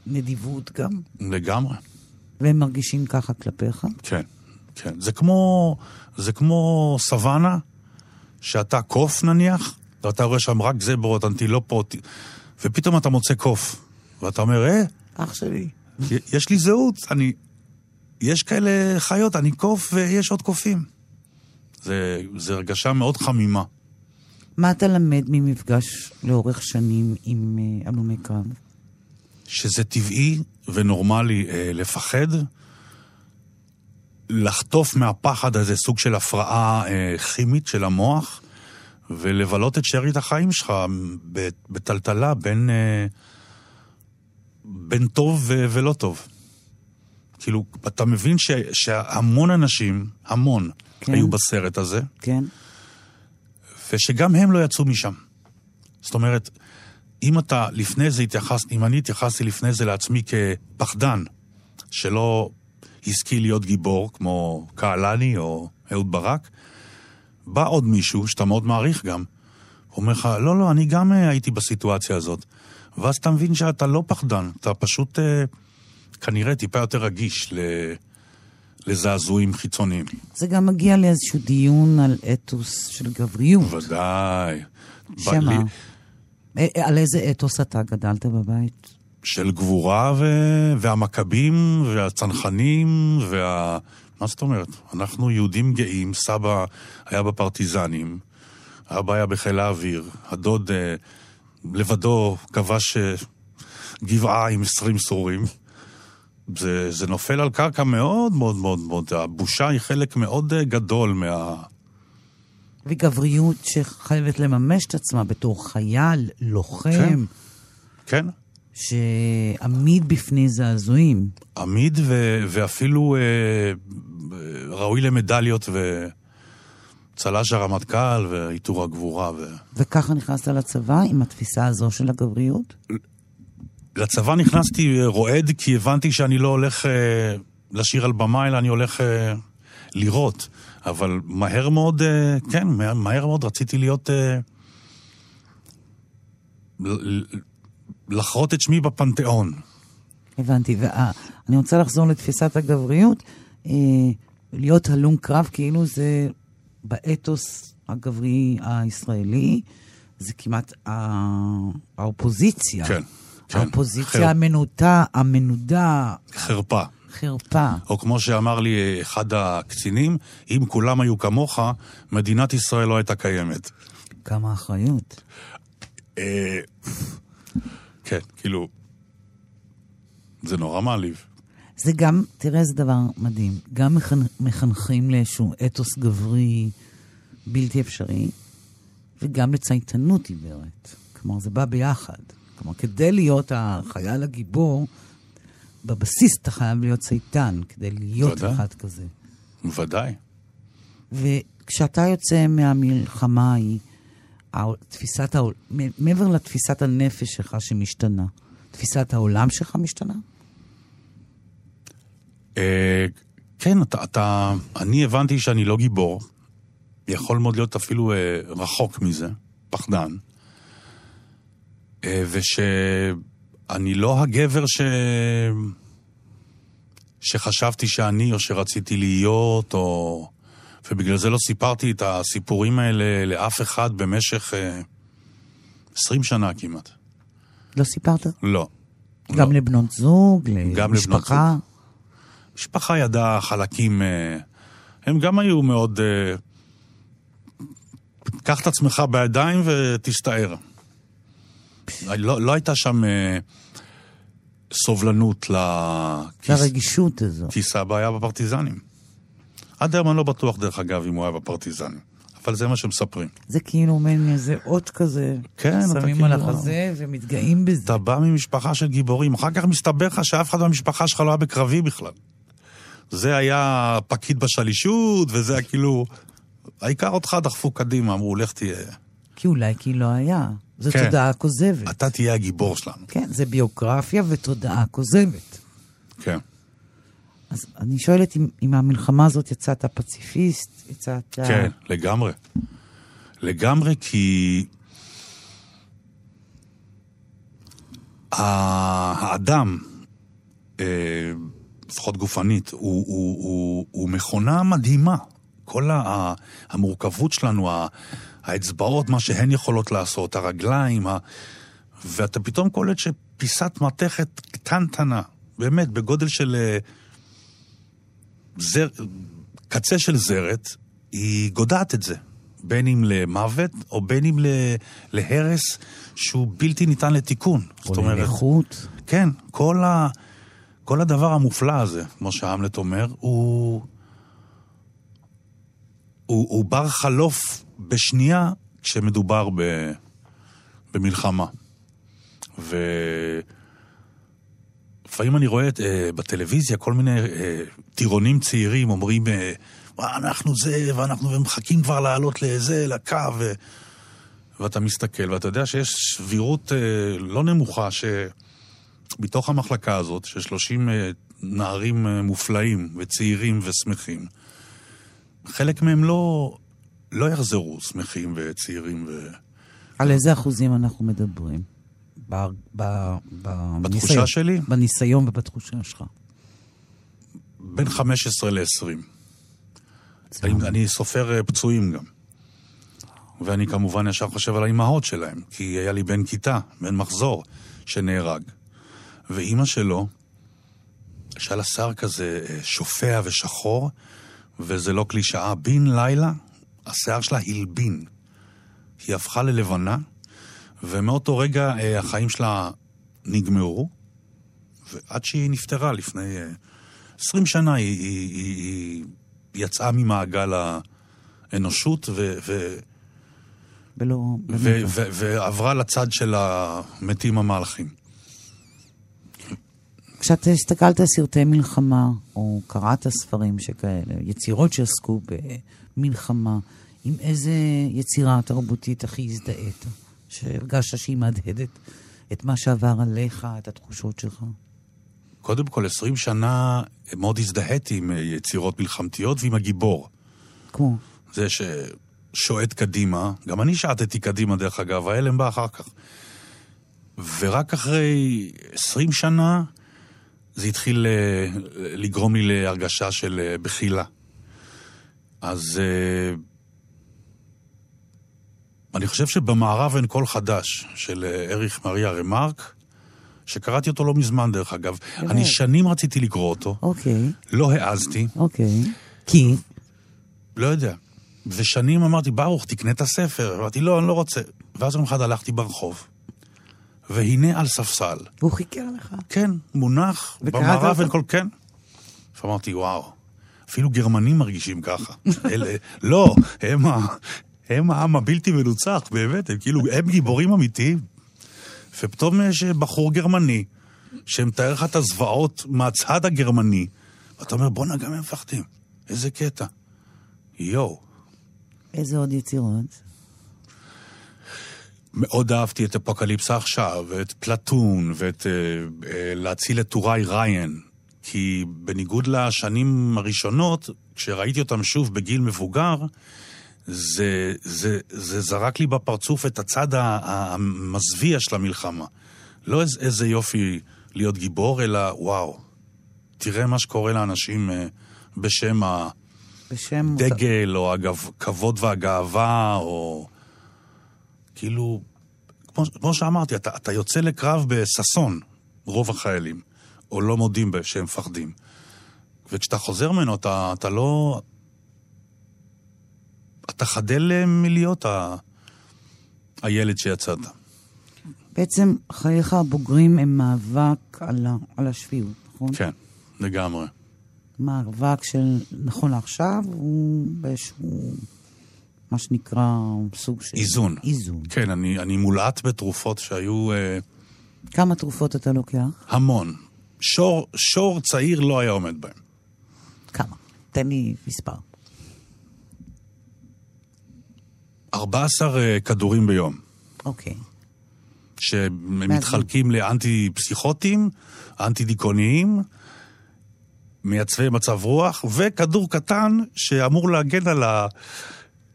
ונדיבות גם. לגמרי. והם מרגישים ככה כלפיך? כן, כן. זה כמו, זה כמו סוואנה, שאתה קוף נניח, ואתה רואה שם רק זברות, אנטילופות, ופתאום אתה מוצא קוף. ואתה אומר, אה, אח שלי. יש לי זהות, אני... יש כאלה חיות, אני קוף ויש עוד קופים. זה, זה הרגשה מאוד חמימה. מה אתה למד ממפגש לאורך שנים עם אה, הלומי קרב? שזה טבעי ונורמלי אה, לפחד, לחטוף מהפחד הזה סוג של הפרעה אה, כימית של המוח, ולבלות את שארית החיים שלך בטלטלה בין, אה, בין טוב ו- ולא טוב. כאילו, אתה מבין ש- שהמון אנשים, המון, כן. היו בסרט הזה, כן? ושגם הם לא יצאו משם. זאת אומרת, אם אתה לפני זה התייחסת, אם אני התייחסתי לפני זה לעצמי כפחדן, שלא השכיל להיות גיבור, כמו קהלני או אהוד ברק, בא עוד מישהו, שאתה מאוד מעריך גם, אומר לך, לא, לא, אני גם אה, הייתי בסיטואציה הזאת. ואז אתה מבין שאתה לא פחדן, אתה פשוט אה, כנראה טיפה יותר רגיש ל... לזעזועים חיצוניים. זה גם מגיע לאיזשהו דיון על אתוס של גבריות. ודאי. שמה? לי- אה, אה, על איזה אתוס אתה גדלת בבית? של גבורה ו... והמכבים והצנחנים וה... מה זאת אומרת? אנחנו יהודים גאים, סבא היה בפרטיזנים, אבא היה בחיל האוויר, הדוד אה, לבדו כבש אה, גבעה עם עשרים סורים. זה, זה נופל על קרקע מאוד מאוד מאוד מאוד, הבושה היא חלק מאוד אה, גדול מה... וגבריות שחייבת לממש את עצמה בתור חייל, לוחם, כן. כן, שעמיד בפני זעזועים. עמיד ו- ואפילו אה, ראוי למדליות וצל"ש הרמטכ"ל ועיטור הגבורה. ו... וככה נכנסת לצבא עם התפיסה הזו של הגבריות? לצבא נכנסתי רועד כי הבנתי שאני לא הולך אה, לשיר על במה, אלא אני הולך אה, לירות. אבל מהר מאוד, אה, כן, מהר, מהר מאוד רציתי להיות... אה, לחרות את שמי בפנתיאון. הבנתי. ואני רוצה לחזור לתפיסת הגבריות. אה, להיות הלום קרב כאילו זה באתוס הגברי הישראלי, זה כמעט ה- האופוזיציה. כן. האופוזיציה חר- המנוטה, המנודה, חרפה. חרפה. או כמו שאמר לי אחד הקצינים, אם כולם היו כמוך, מדינת ישראל לא הייתה קיימת. כמה אחריות. אה, כן, כאילו, זה נורא מעליב. זה גם, תראה איזה דבר מדהים, גם מחנ- מחנכים לאיזשהו אתוס גברי בלתי אפשרי, וגם לצייתנות עיוורת. כלומר, זה בא ביחד. כלומר, כדי להיות החייל הגיבור, בבסיס אתה חייב להיות צייתן, כדי להיות ודאי. אחד כזה. ודאי. וכשאתה יוצא מהמלחמה ההיא, תפיסת העול... מעבר לתפיסת הנפש שלך שמשתנה, תפיסת העולם שלך משתנה? אה, כן, אתה, אתה... אני הבנתי שאני לא גיבור. יכול מאוד להיות אפילו אה, רחוק מזה, פחדן. אה, ושאני לא הגבר ש... שחשבתי שאני או שרציתי להיות, או... ובגלל זה לא סיפרתי את הסיפורים האלה לאף אחד במשך אה, 20 שנה כמעט. לא סיפרת? לא. גם לא. לבנות זוג, גם לבנות למשפחה? משפחה ידעה חלקים, אה, הם גם היו מאוד... אה, קח את עצמך בידיים ותסתער. לא, לא הייתה שם אה, סובלנות לכיס, לרגישות הזו. כי סבא היה בפרטיזנים. עד היום אני לא בטוח, דרך אגב, אם הוא היה בפרטיזנים. אבל זה מה שמספרים. זה כאילו מעין איזה אות כזה. כן, שמים על כאילו- החזה ומתגאים בזה. אתה בא ממשפחה של גיבורים, אחר כך מסתבר לך שאף אחד מהמשפחה שלך לא היה בקרבי בכלל. זה היה פקיד בשלישות, וזה היה כאילו... העיקר אותך דחפו קדימה, אמרו, לך תהיה... כי אולי כי לא היה. זו כן. תודעה כוזבת. אתה תהיה הגיבור שלנו. כן, זה ביוגרפיה ותודעה כוזבת. כן. אז אני שואלת אם, אם מהמלחמה הזאת יצאת פציפיסט, יצאת... כן, לגמרי. לגמרי, כי... האדם, אה, לפחות גופנית, הוא, הוא, הוא, הוא מכונה מדהימה. כל המורכבות שלנו, האצבעות, מה שהן יכולות לעשות, הרגליים, ה... ואתה פתאום קולט שפיסת מתכת קטנטנה, באמת, בגודל של אה, זר... קצה של זרת, היא גודעת את זה. בין אם למוות, או בין אם. להרס שהוא בלתי ניתן לתיקון. או לנכות. כן, כל, ה... כל הדבר המופלא הזה, כמו שהמלט אומר, הוא... הוא, הוא בר חלוף בשנייה כשמדובר ב... במלחמה. ולפעמים אני רואה אה, בטלוויזיה כל מיני אה, טירונים צעירים אומרים, אה, "וואי, אנחנו זה, ואנחנו ומחכים כבר לעלות לזה, לקו, ו... ואתה מסתכל, ואתה יודע שיש סבירות אה, לא נמוכה שמתוך המחלקה הזאת, של 30 אה, נערים אה, מופלאים וצעירים ושמחים, חלק מהם לא, לא יחזרו שמחים וצעירים ו... על איזה אחוזים אנחנו מדברים? ב, ב, ב, בתחושה בניסיון. שלי? בניסיון ובתחושה שלך. בין 15 ל-20. אני, אני סופר אה, פצועים גם. ואני כמובן ישר חושב על האימהות שלהם, כי היה לי בן כיתה, בן מחזור, שנהרג. ואימא שלו, שהיה לה שיער כזה אה, שופע ושחור, וזה לא קלישאה, בן לילה, השיער שלה הלבין. היא הפכה ללבנה, ומאותו רגע אה, החיים שלה נגמרו, ועד שהיא נפטרה לפני אה, 20 שנה, היא, היא, היא, היא יצאה ממעגל האנושות ו, ו, ולא... ו, באמת. ו, ועברה לצד של המתים המהלכים. כשאתה הסתכלת על סרטי מלחמה, או קראת ספרים שכאלה, יצירות שעסקו במלחמה, עם איזה יצירה תרבותית הכי הזדהית? שהרגשת שהיא מהדהדת את מה שעבר עליך, את התחושות שלך? קודם כל, 20 שנה מאוד הזדהיתי עם יצירות מלחמתיות ועם הגיבור. כמו? זה ששועט קדימה, גם אני שעטתי קדימה דרך אגב, ההלם בא אחר כך. ורק אחרי 20 שנה זה התחיל אה, לגרום לי להרגשה של אה, בחילה. אז אה, אני חושב שבמערב אין קול חדש של אה, אריך מריה רמרק, שקראתי אותו לא מזמן דרך אגב. אני שנים רציתי לקרוא אותו, אוקיי, לא העזתי, אוקיי. כי? לא יודע. ושנים אמרתי, ברוך, תקנה את הספר. אמרתי, לא, אני לא רוצה. ואז יום אחד הלכתי ברחוב, והנה על ספסל, הוא חיכה לך. כן, מונח במערב אותו? וכל כן. ואמרתי, וואו, אפילו גרמנים מרגישים ככה. אלה, לא, הם, ה, הם העם הבלתי מנוצח, באמת, הם כאילו, הם גיבורים אמיתיים. ופתאום יש בחור גרמני, שמתאר לך את הזוועות מהצד הגרמני, ואתה אומר, בואנה, גם הם מפחדים. איזה קטע. יואו. איזה עוד יצירות? מאוד אהבתי את אפוקליפסה עכשיו, ואת פלטון, ואת אה, אה, להציל את טוראי ריין. כי בניגוד לשנים הראשונות, כשראיתי אותם שוב בגיל מבוגר, זה, זה, זה זרק לי בפרצוף את הצד המזוויע של המלחמה. לא איזה, איזה יופי להיות גיבור, אלא וואו, תראה מה שקורה לאנשים אה, בשם בשם... הדגל, או הכבוד והגאווה, או... כאילו, כמו, כמו שאמרתי, אתה, אתה יוצא לקרב בששון, רוב החיילים, או לא מודים שהם מפחדים. וכשאתה חוזר ממנו, אתה, אתה לא... אתה חדל אה, מלהיות ה... הילד שיצאת. בעצם חייך הבוגרים הם מאבק על, ה... על השפיות, נכון? כן, לגמרי. מאבק של, נכון לעכשיו, הוא באיזשהו, מה שנקרא, סוג של... איזון. איזון. כן, אני, אני מולעט בתרופות שהיו אה, כמה תרופות אתה לוקח? המון. שור, שור צעיר לא היה עומד בהם. כמה? תן לי מספר. 14 אה, כדורים ביום. אוקיי. שמתחלקים לאנטי-פסיכוטיים, אנטי-דיכאוניים, מייצבי מצב רוח, וכדור קטן שאמור להגן על, ה...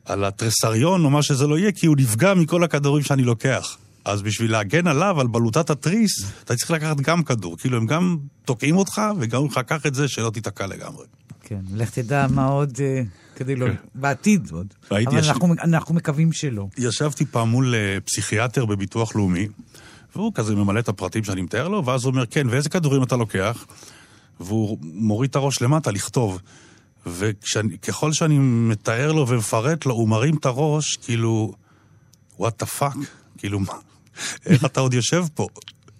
על התרסריון או מה שזה לא יהיה, כי הוא נפגע מכל הכדורים שאני לוקח. אז בשביל להגן עליו, על בלוטת התריס, אתה צריך לקחת גם כדור. כאילו, הם גם תוקעים אותך, וגם לך, קח את זה, שלא תיתקע לגמרי. כן, לך תדע מה עוד, אה, כדי לא... בעתיד עוד. אבל ישן- אנחנו, אנחנו מקווים שלא. ישבתי פעם מול אה, פסיכיאטר בביטוח לאומי, והוא כזה ממלא את הפרטים שאני מתאר לו, ואז הוא אומר, כן, ואיזה כדורים אתה לוקח? והוא מוריד את הראש למטה לכתוב. וככל שאני מתאר לו ומפרט לו, הוא מרים את הראש, כאילו, what the fuck? כאילו, מה? איך אתה עוד יושב פה?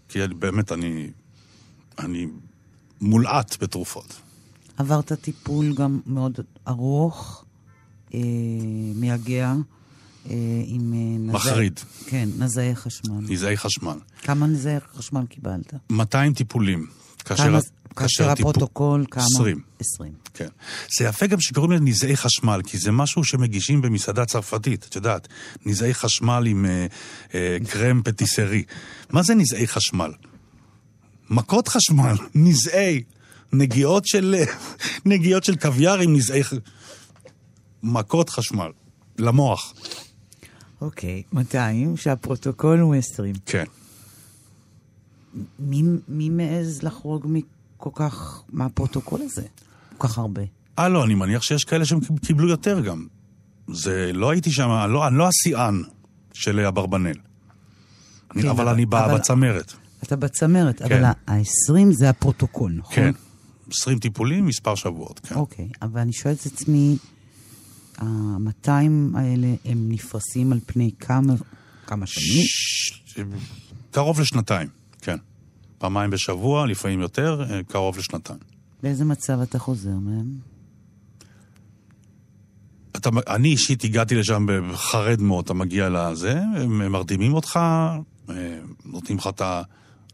כי אני- באמת, אני... אני מולעט בתרופות. עברת טיפול גם מאוד ארוך, אה, מייגע, אה, עם... אה, נזעי- מחריד. כן, נזעי חשמל. נזעי חשמל. כמה נזעי חשמל קיבלת? 200 טיפולים. כאשר, כמה- כאשר כאשר הפרוטוקול, כמה? 20. 20. כן. זה יפה גם שקוראים לזה נזעי חשמל, כי זה משהו שמגישים במסעדה צרפתית, את יודעת, נזעי חשמל עם אה, אה, קרם פטיסרי. מה זה נזעי חשמל? מכות חשמל, נזעי, נגיעות של, אה, נגיעות של קוויאר עם נזעי... מכות חשמל, למוח. אוקיי, 200, שהפרוטוקול הוא 20. כן. מי, מי מעז לחרוג מכל כך, מהפרוטוקול הזה? כל כך הרבה. אה, לא, אני מניח שיש כאלה שהם קיבלו יותר גם. זה, לא הייתי שם, לא, אני לא השיאן של אברבנאל. כן, אבל אבל- אני ב- אבל- בצמרת. אתה בצמרת, כן. אבל ה-20 זה הפרוטוקול, נכון? כן. 20 טיפולים, מספר שבועות, כן. אוקיי, אבל אני שואלת את עצמי, ה-200 האלה הם נפרסים על פני כמה, כמה שנים? ש- קרוב לשנתיים, כן. פעמיים בשבוע, לפעמים יותר, אה, קרוב לשנתיים. באיזה מצב אתה חוזר מהם? אתה, אני אישית הגעתי לשם חרד מאוד, אתה מגיע לזה, הם מרדימים אותך, אה, נותנים לך את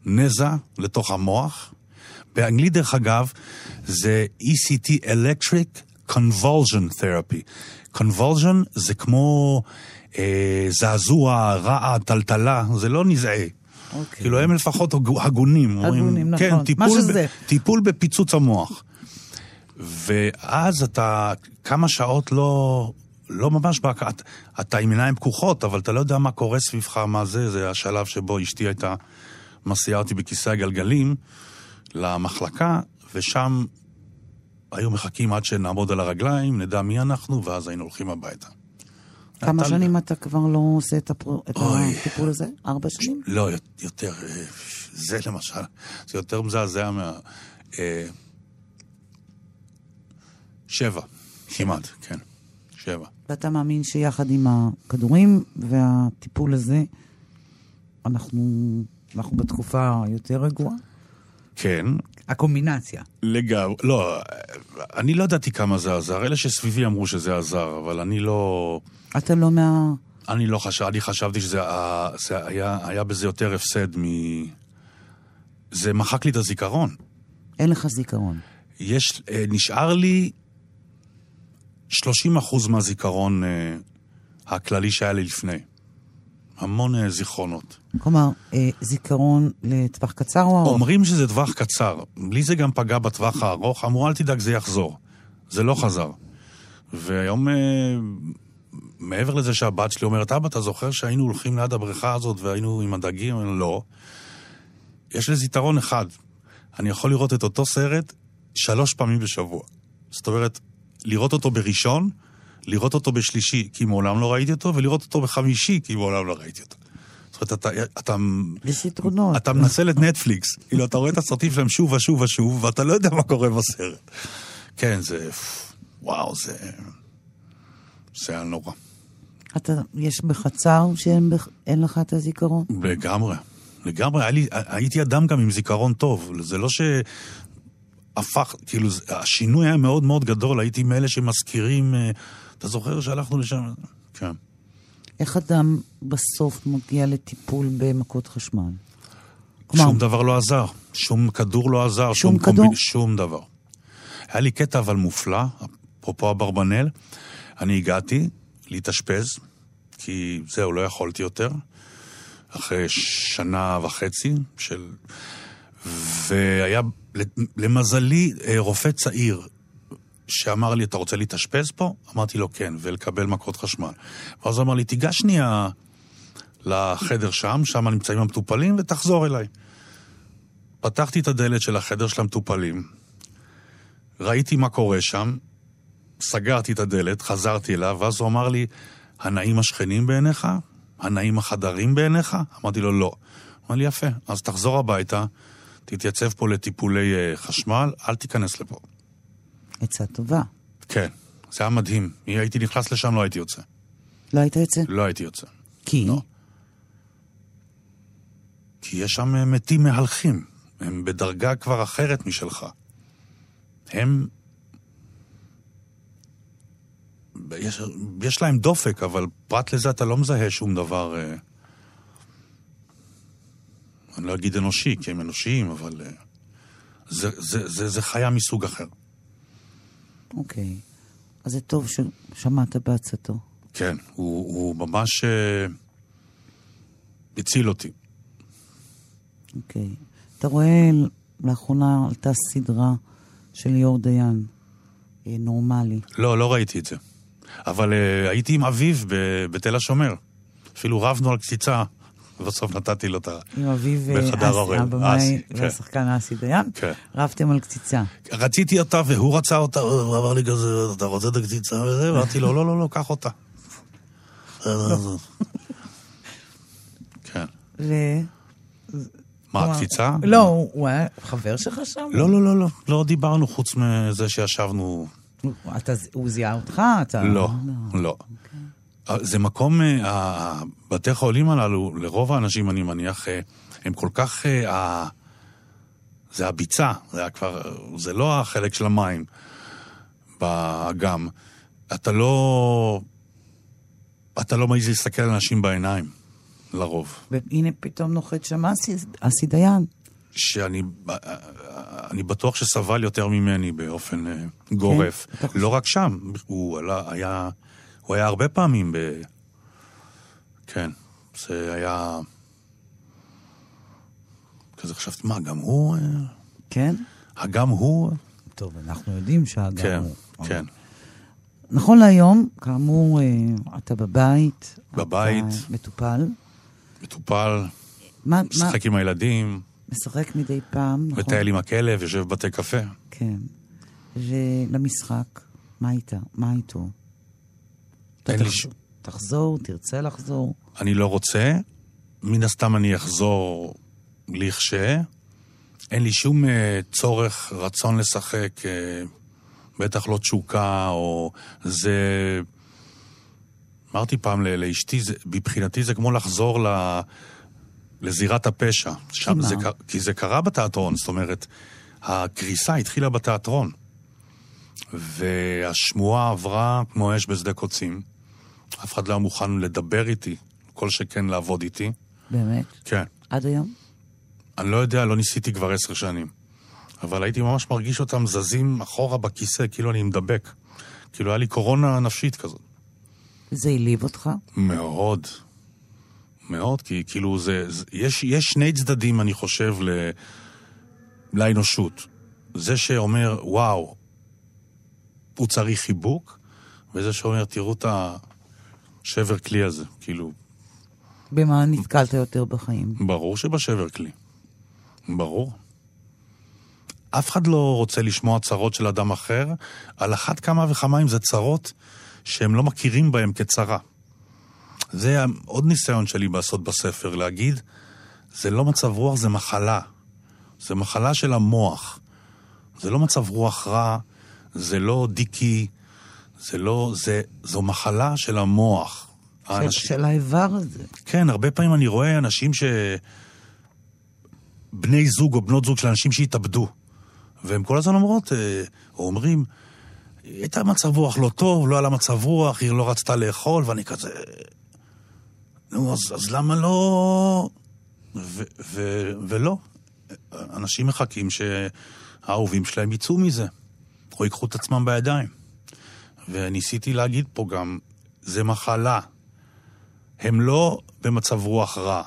הנזע לתוך המוח. באנגלית, דרך אגב, זה ECT Electric Convulsion Therapy. Convulsion זה כמו אה, זעזוע, רעד, טלטלה, זה לא נזעי. אוקיי. כאילו הם לפחות הגו- הגונים. אומרים, הגונים, נכון. כן, מה טיפול, שזה. ב, טיפול בפיצוץ המוח. ואז אתה כמה שעות לא, לא ממש, בהק... אתה, אתה עם עיניים פקוחות, אבל אתה לא יודע מה קורה סביבך, מה זה, זה השלב שבו אשתי הייתה מסיעה אותי בכיסא הגלגלים למחלקה, ושם היו מחכים עד שנעמוד על הרגליים, נדע מי אנחנו, ואז היינו הולכים הביתה. כמה אתה- שנים אתה כבר לא עושה את, הפר... את. הטיפול הזה? ארבע שנים? לא, יותר, אה, זה למשל, זה יותר מזעזע מה... אה, שבע, כמעט, כן. שבע. ואתה מאמין שיחד עם הכדורים והטיפול הזה, אנחנו, אנחנו בתקופה יותר רגועה? כן, הקומבינציה. לגמרי. לא, אני לא ידעתי כמה זה עזר. אלה שסביבי אמרו שזה עזר, אבל אני לא... אתה לא מה... אני לא חשב, אני חשבתי שזה ה- זה היה, היה בזה יותר הפסד מ... זה מחק לי את הזיכרון. אין לך זיכרון. יש, אה, נשאר לי 30 אחוז מהזיכרון אה, הכללי שהיה לי לפני. המון אה, זיכרונות. כלומר, אה, זיכרון לטווח קצר או ארוך? אומרים שזה טווח קצר. לי זה גם פגע בטווח הארוך. אמרו, אל תדאג, זה יחזור. זה לא חזר. והיום, אה, מעבר לזה שהבת שלי אומרת, אבא, אתה זוכר שהיינו הולכים ליד הבריכה הזאת והיינו עם הדגים? לא. יש לזה יתרון אחד. אני יכול לראות את אותו סרט שלוש פעמים בשבוע. זאת אומרת, לראות אותו בראשון, לראות אותו בשלישי, כי מעולם לא ראיתי אותו, ולראות אותו בחמישי, כי מעולם לא ראיתי אותו. זאת אומרת, אתה, אתה, יש יתרונות. אתה מנצל את נטפליקס. כאילו, אתה רואה את הסרטים שלהם שוב ושוב ושוב, ואתה לא יודע מה קורה בסרט. כן, זה... וואו, זה... זה היה נורא. אתה, יש בך צער שאין אין לך את הזיכרון? לגמרי. לגמרי, לי, הייתי אדם גם עם זיכרון טוב. זה לא ש... הפך, כאילו, השינוי היה מאוד מאוד גדול, הייתי מאלה שמזכירים, אה, אתה זוכר שהלכנו לשם? כן. איך אדם בסוף מגיע לטיפול במכות חשמל? כלומר, שום דבר לא עזר, שום כדור לא עזר, שום קומבין- כדור? שום דבר. היה לי קטע אבל מופלא, אפרופו אברבנאל, אני הגעתי להתאשפז, כי זהו, לא יכולתי יותר, אחרי שנה וחצי של... והיה, למזלי, אה, רופא צעיר שאמר לי, אתה רוצה להתאשפז פה? אמרתי לו, כן, ולקבל מכות חשמל. ואז הוא אמר לי, תיגש שנייה לחדר שם, שם נמצאים המטופלים, ותחזור אליי. פתחתי את הדלת של החדר של המטופלים, ראיתי מה קורה שם, סגרתי את הדלת, חזרתי אליו, ואז הוא אמר לי, הנאים השכנים בעיניך? הנאים החדרים בעיניך? אמרתי לו, לא. אמר לי, יפה, אז תחזור הביתה, תתייצב פה לטיפולי אה, חשמל, אל תיכנס לפה. עצה טובה. כן, זה היה מדהים. אם הייתי נכנס לשם, לא הייתי יוצא. לא היית יוצא? לא הייתי יוצא. כי? לא. כי יש שם אה, מתים מהלכים. הם בדרגה כבר אחרת משלך. הם... יש, יש להם דופק, אבל פרט לזה אתה לא מזהה שום דבר... אה, אני לא אגיד אנושי, כי הם אנושיים, אבל... אה, זה, זה, זה, זה חיה מסוג אחר. אוקיי. אז זה טוב ששמעת בעצתו. כן, הוא, הוא ממש אה, הציל אותי. אוקיי. אתה רואה, לאחרונה עלתה סדרה של ליאור דיין, אה, נורמלי. לא, לא ראיתי את זה. אבל uh, הייתי עם אביו בתל השומר. אפילו רבנו על קציצה, ובסוף נתתי לו את ה... עם אביו בחדר אסי. הבמאי אסי, כן. והשחקן אסי דיין. כן. רבתם על קציצה. רציתי אותה והוא רצה אותה, הוא אמר לי כזה, אתה רוצה את הקציצה וזה? ואמרתי לו, לא, לא, לא, קח אותה. כן. ו... מה, הקציצה? לא, הוא היה חבר שלך שם? לא, לא, לא, לא, לא דיברנו חוץ מזה שישבנו... הוא- אתה- הוא זיהה אותך? אתה... לא, לא. זה מקום, אה, בתי חולים הללו, לרוב האנשים, אני מניח, אה, הם כל כך... אה, זה הביצה, זה היה כבר... זה לא החלק של המים באגם. אתה לא... אתה לא מעז להסתכל על אנשים בעיניים, לרוב. והנה פתאום נוחת שם אסי- דיין. שאני אני בטוח שסבל יותר ממני באופן אה, גורף. חושב? לא רק שם, הוא עלה, היה, הוא היה הרבה פעמים ב... כן, זה היה... כזה חשבתי, מה, גם הוא... אה, כן? גם הוא... טוב, אנחנו יודעים שהאגם כן, הוא... כן. נכון להיום, כאמור, אה, אתה בבית. בבית. אתה מטופל. מטופל, מה, מה, משחק עם הילדים, משחק מדי פעם, נכון? מטייל עם הכלב, יושב בבתי קפה. כן. ולמשחק, מה איתה? מה איתו? אתה תח- ש- תחזור, תרצה לחזור. אני לא רוצה, מן הסתם אני אחזור לכשה. אין לי שום uh, צורך, רצון לשחק, uh, בטח לא תשוקה, או זה... אמרתי פעם לאשתי, זה- מבחינתי זה כמו לחזור ל... לזירת הפשע. שם? זה, כי זה קרה בתיאטרון, זאת אומרת, הקריסה התחילה בתיאטרון. והשמועה עברה כמו אש בשדה קוצים. אף אחד לא היה מוכן לדבר איתי, כל שכן לעבוד איתי. באמת? כן. עד היום? אני לא יודע, לא ניסיתי כבר עשר שנים. אבל הייתי ממש מרגיש אותם זזים אחורה בכיסא, כאילו אני מדבק. כאילו היה לי קורונה נפשית כזאת. זה העליב אותך? מאוד. מאוד, כי כאילו זה... זה יש, יש שני צדדים, אני חושב, ל, לאנושות. זה שאומר, וואו, הוא צריך חיבוק, וזה שאומר, תראו את השבר כלי הזה. כאילו, במה נתקלת יותר בחיים? ברור שבשבר כלי. ברור. אף אחד לא רוצה לשמוע צרות של אדם אחר, על אחת כמה וכמה אם זה צרות שהם לא מכירים בהם כצרה. זה עוד ניסיון שלי לעשות בספר, להגיד, זה לא מצב רוח, זה מחלה. זה מחלה של המוח. זה לא מצב רוח רע, זה לא דיקי, זה לא... זה, זו מחלה של המוח. של, האנשים- של האיבר הזה. כן, הרבה פעמים אני רואה אנשים ש... בני זוג או בנות זוג של אנשים שהתאבדו. והם כל הזמן אומרות, אה, או אומרים, הייתה מצב רוח לא טוב, לא היה לה מצב רוח, היא לא רצתה לאכול, ואני כזה... נו, אז, אז למה לא... ו, ו, ולא. אנשים מחכים שהאהובים שלהם יצאו מזה, או ייקחו את עצמם בידיים. וניסיתי להגיד פה גם, זה מחלה. הם לא במצב רוח רע,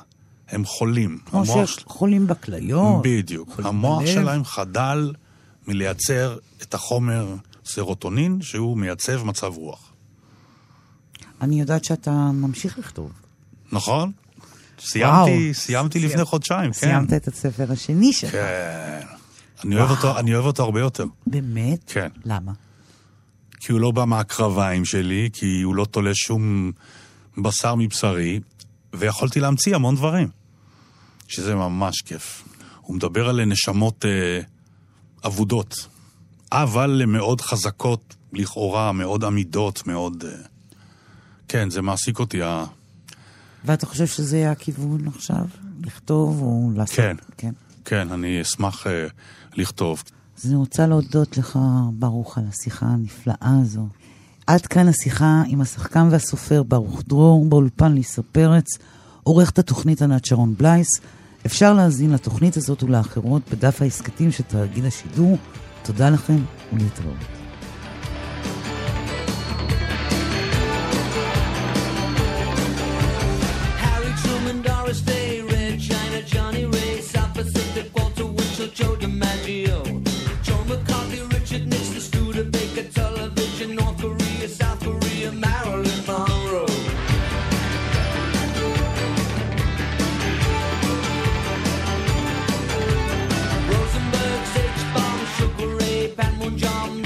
הם חולים. כמו המוח שחולים בכליות. בדיוק. המוח בלב. שלהם חדל מלייצר את החומר סרוטונין, שהוא מייצב מצב רוח. אני יודעת שאתה ממשיך לכתוב. נכון? סיימתי, וואו. סיימתי לפני חודשיים, כן. סיימת את הספר השני שלך. כן. אני אוהב, אותו, אני אוהב אותו הרבה יותר. באמת? כן. למה? כי הוא לא בא מהקרביים שלי, כי הוא לא תולה שום בשר מבשרי, ויכולתי להמציא המון דברים, שזה ממש כיף. הוא מדבר על נשמות אה, אבודות, אבל מאוד חזקות, לכאורה, מאוד עמידות, מאוד... אה, כן, זה מעסיק אותי. ה... ואתה חושב שזה יהיה הכיוון עכשיו? לכתוב או לעשות? כן. כן. כן, אני אשמח אה, לכתוב. אז אני רוצה להודות לך, ברוך, על השיחה הנפלאה הזו. עד כאן השיחה עם השחקן והסופר ברוך דרור, באולפן ליסה פרץ, עורכת התוכנית ענת שרון בלייס. אפשר להאזין לתוכנית הזאת ולאחרות בדף ההסכתים של תאגיד השידור. תודה לכם ולהתראות. jump.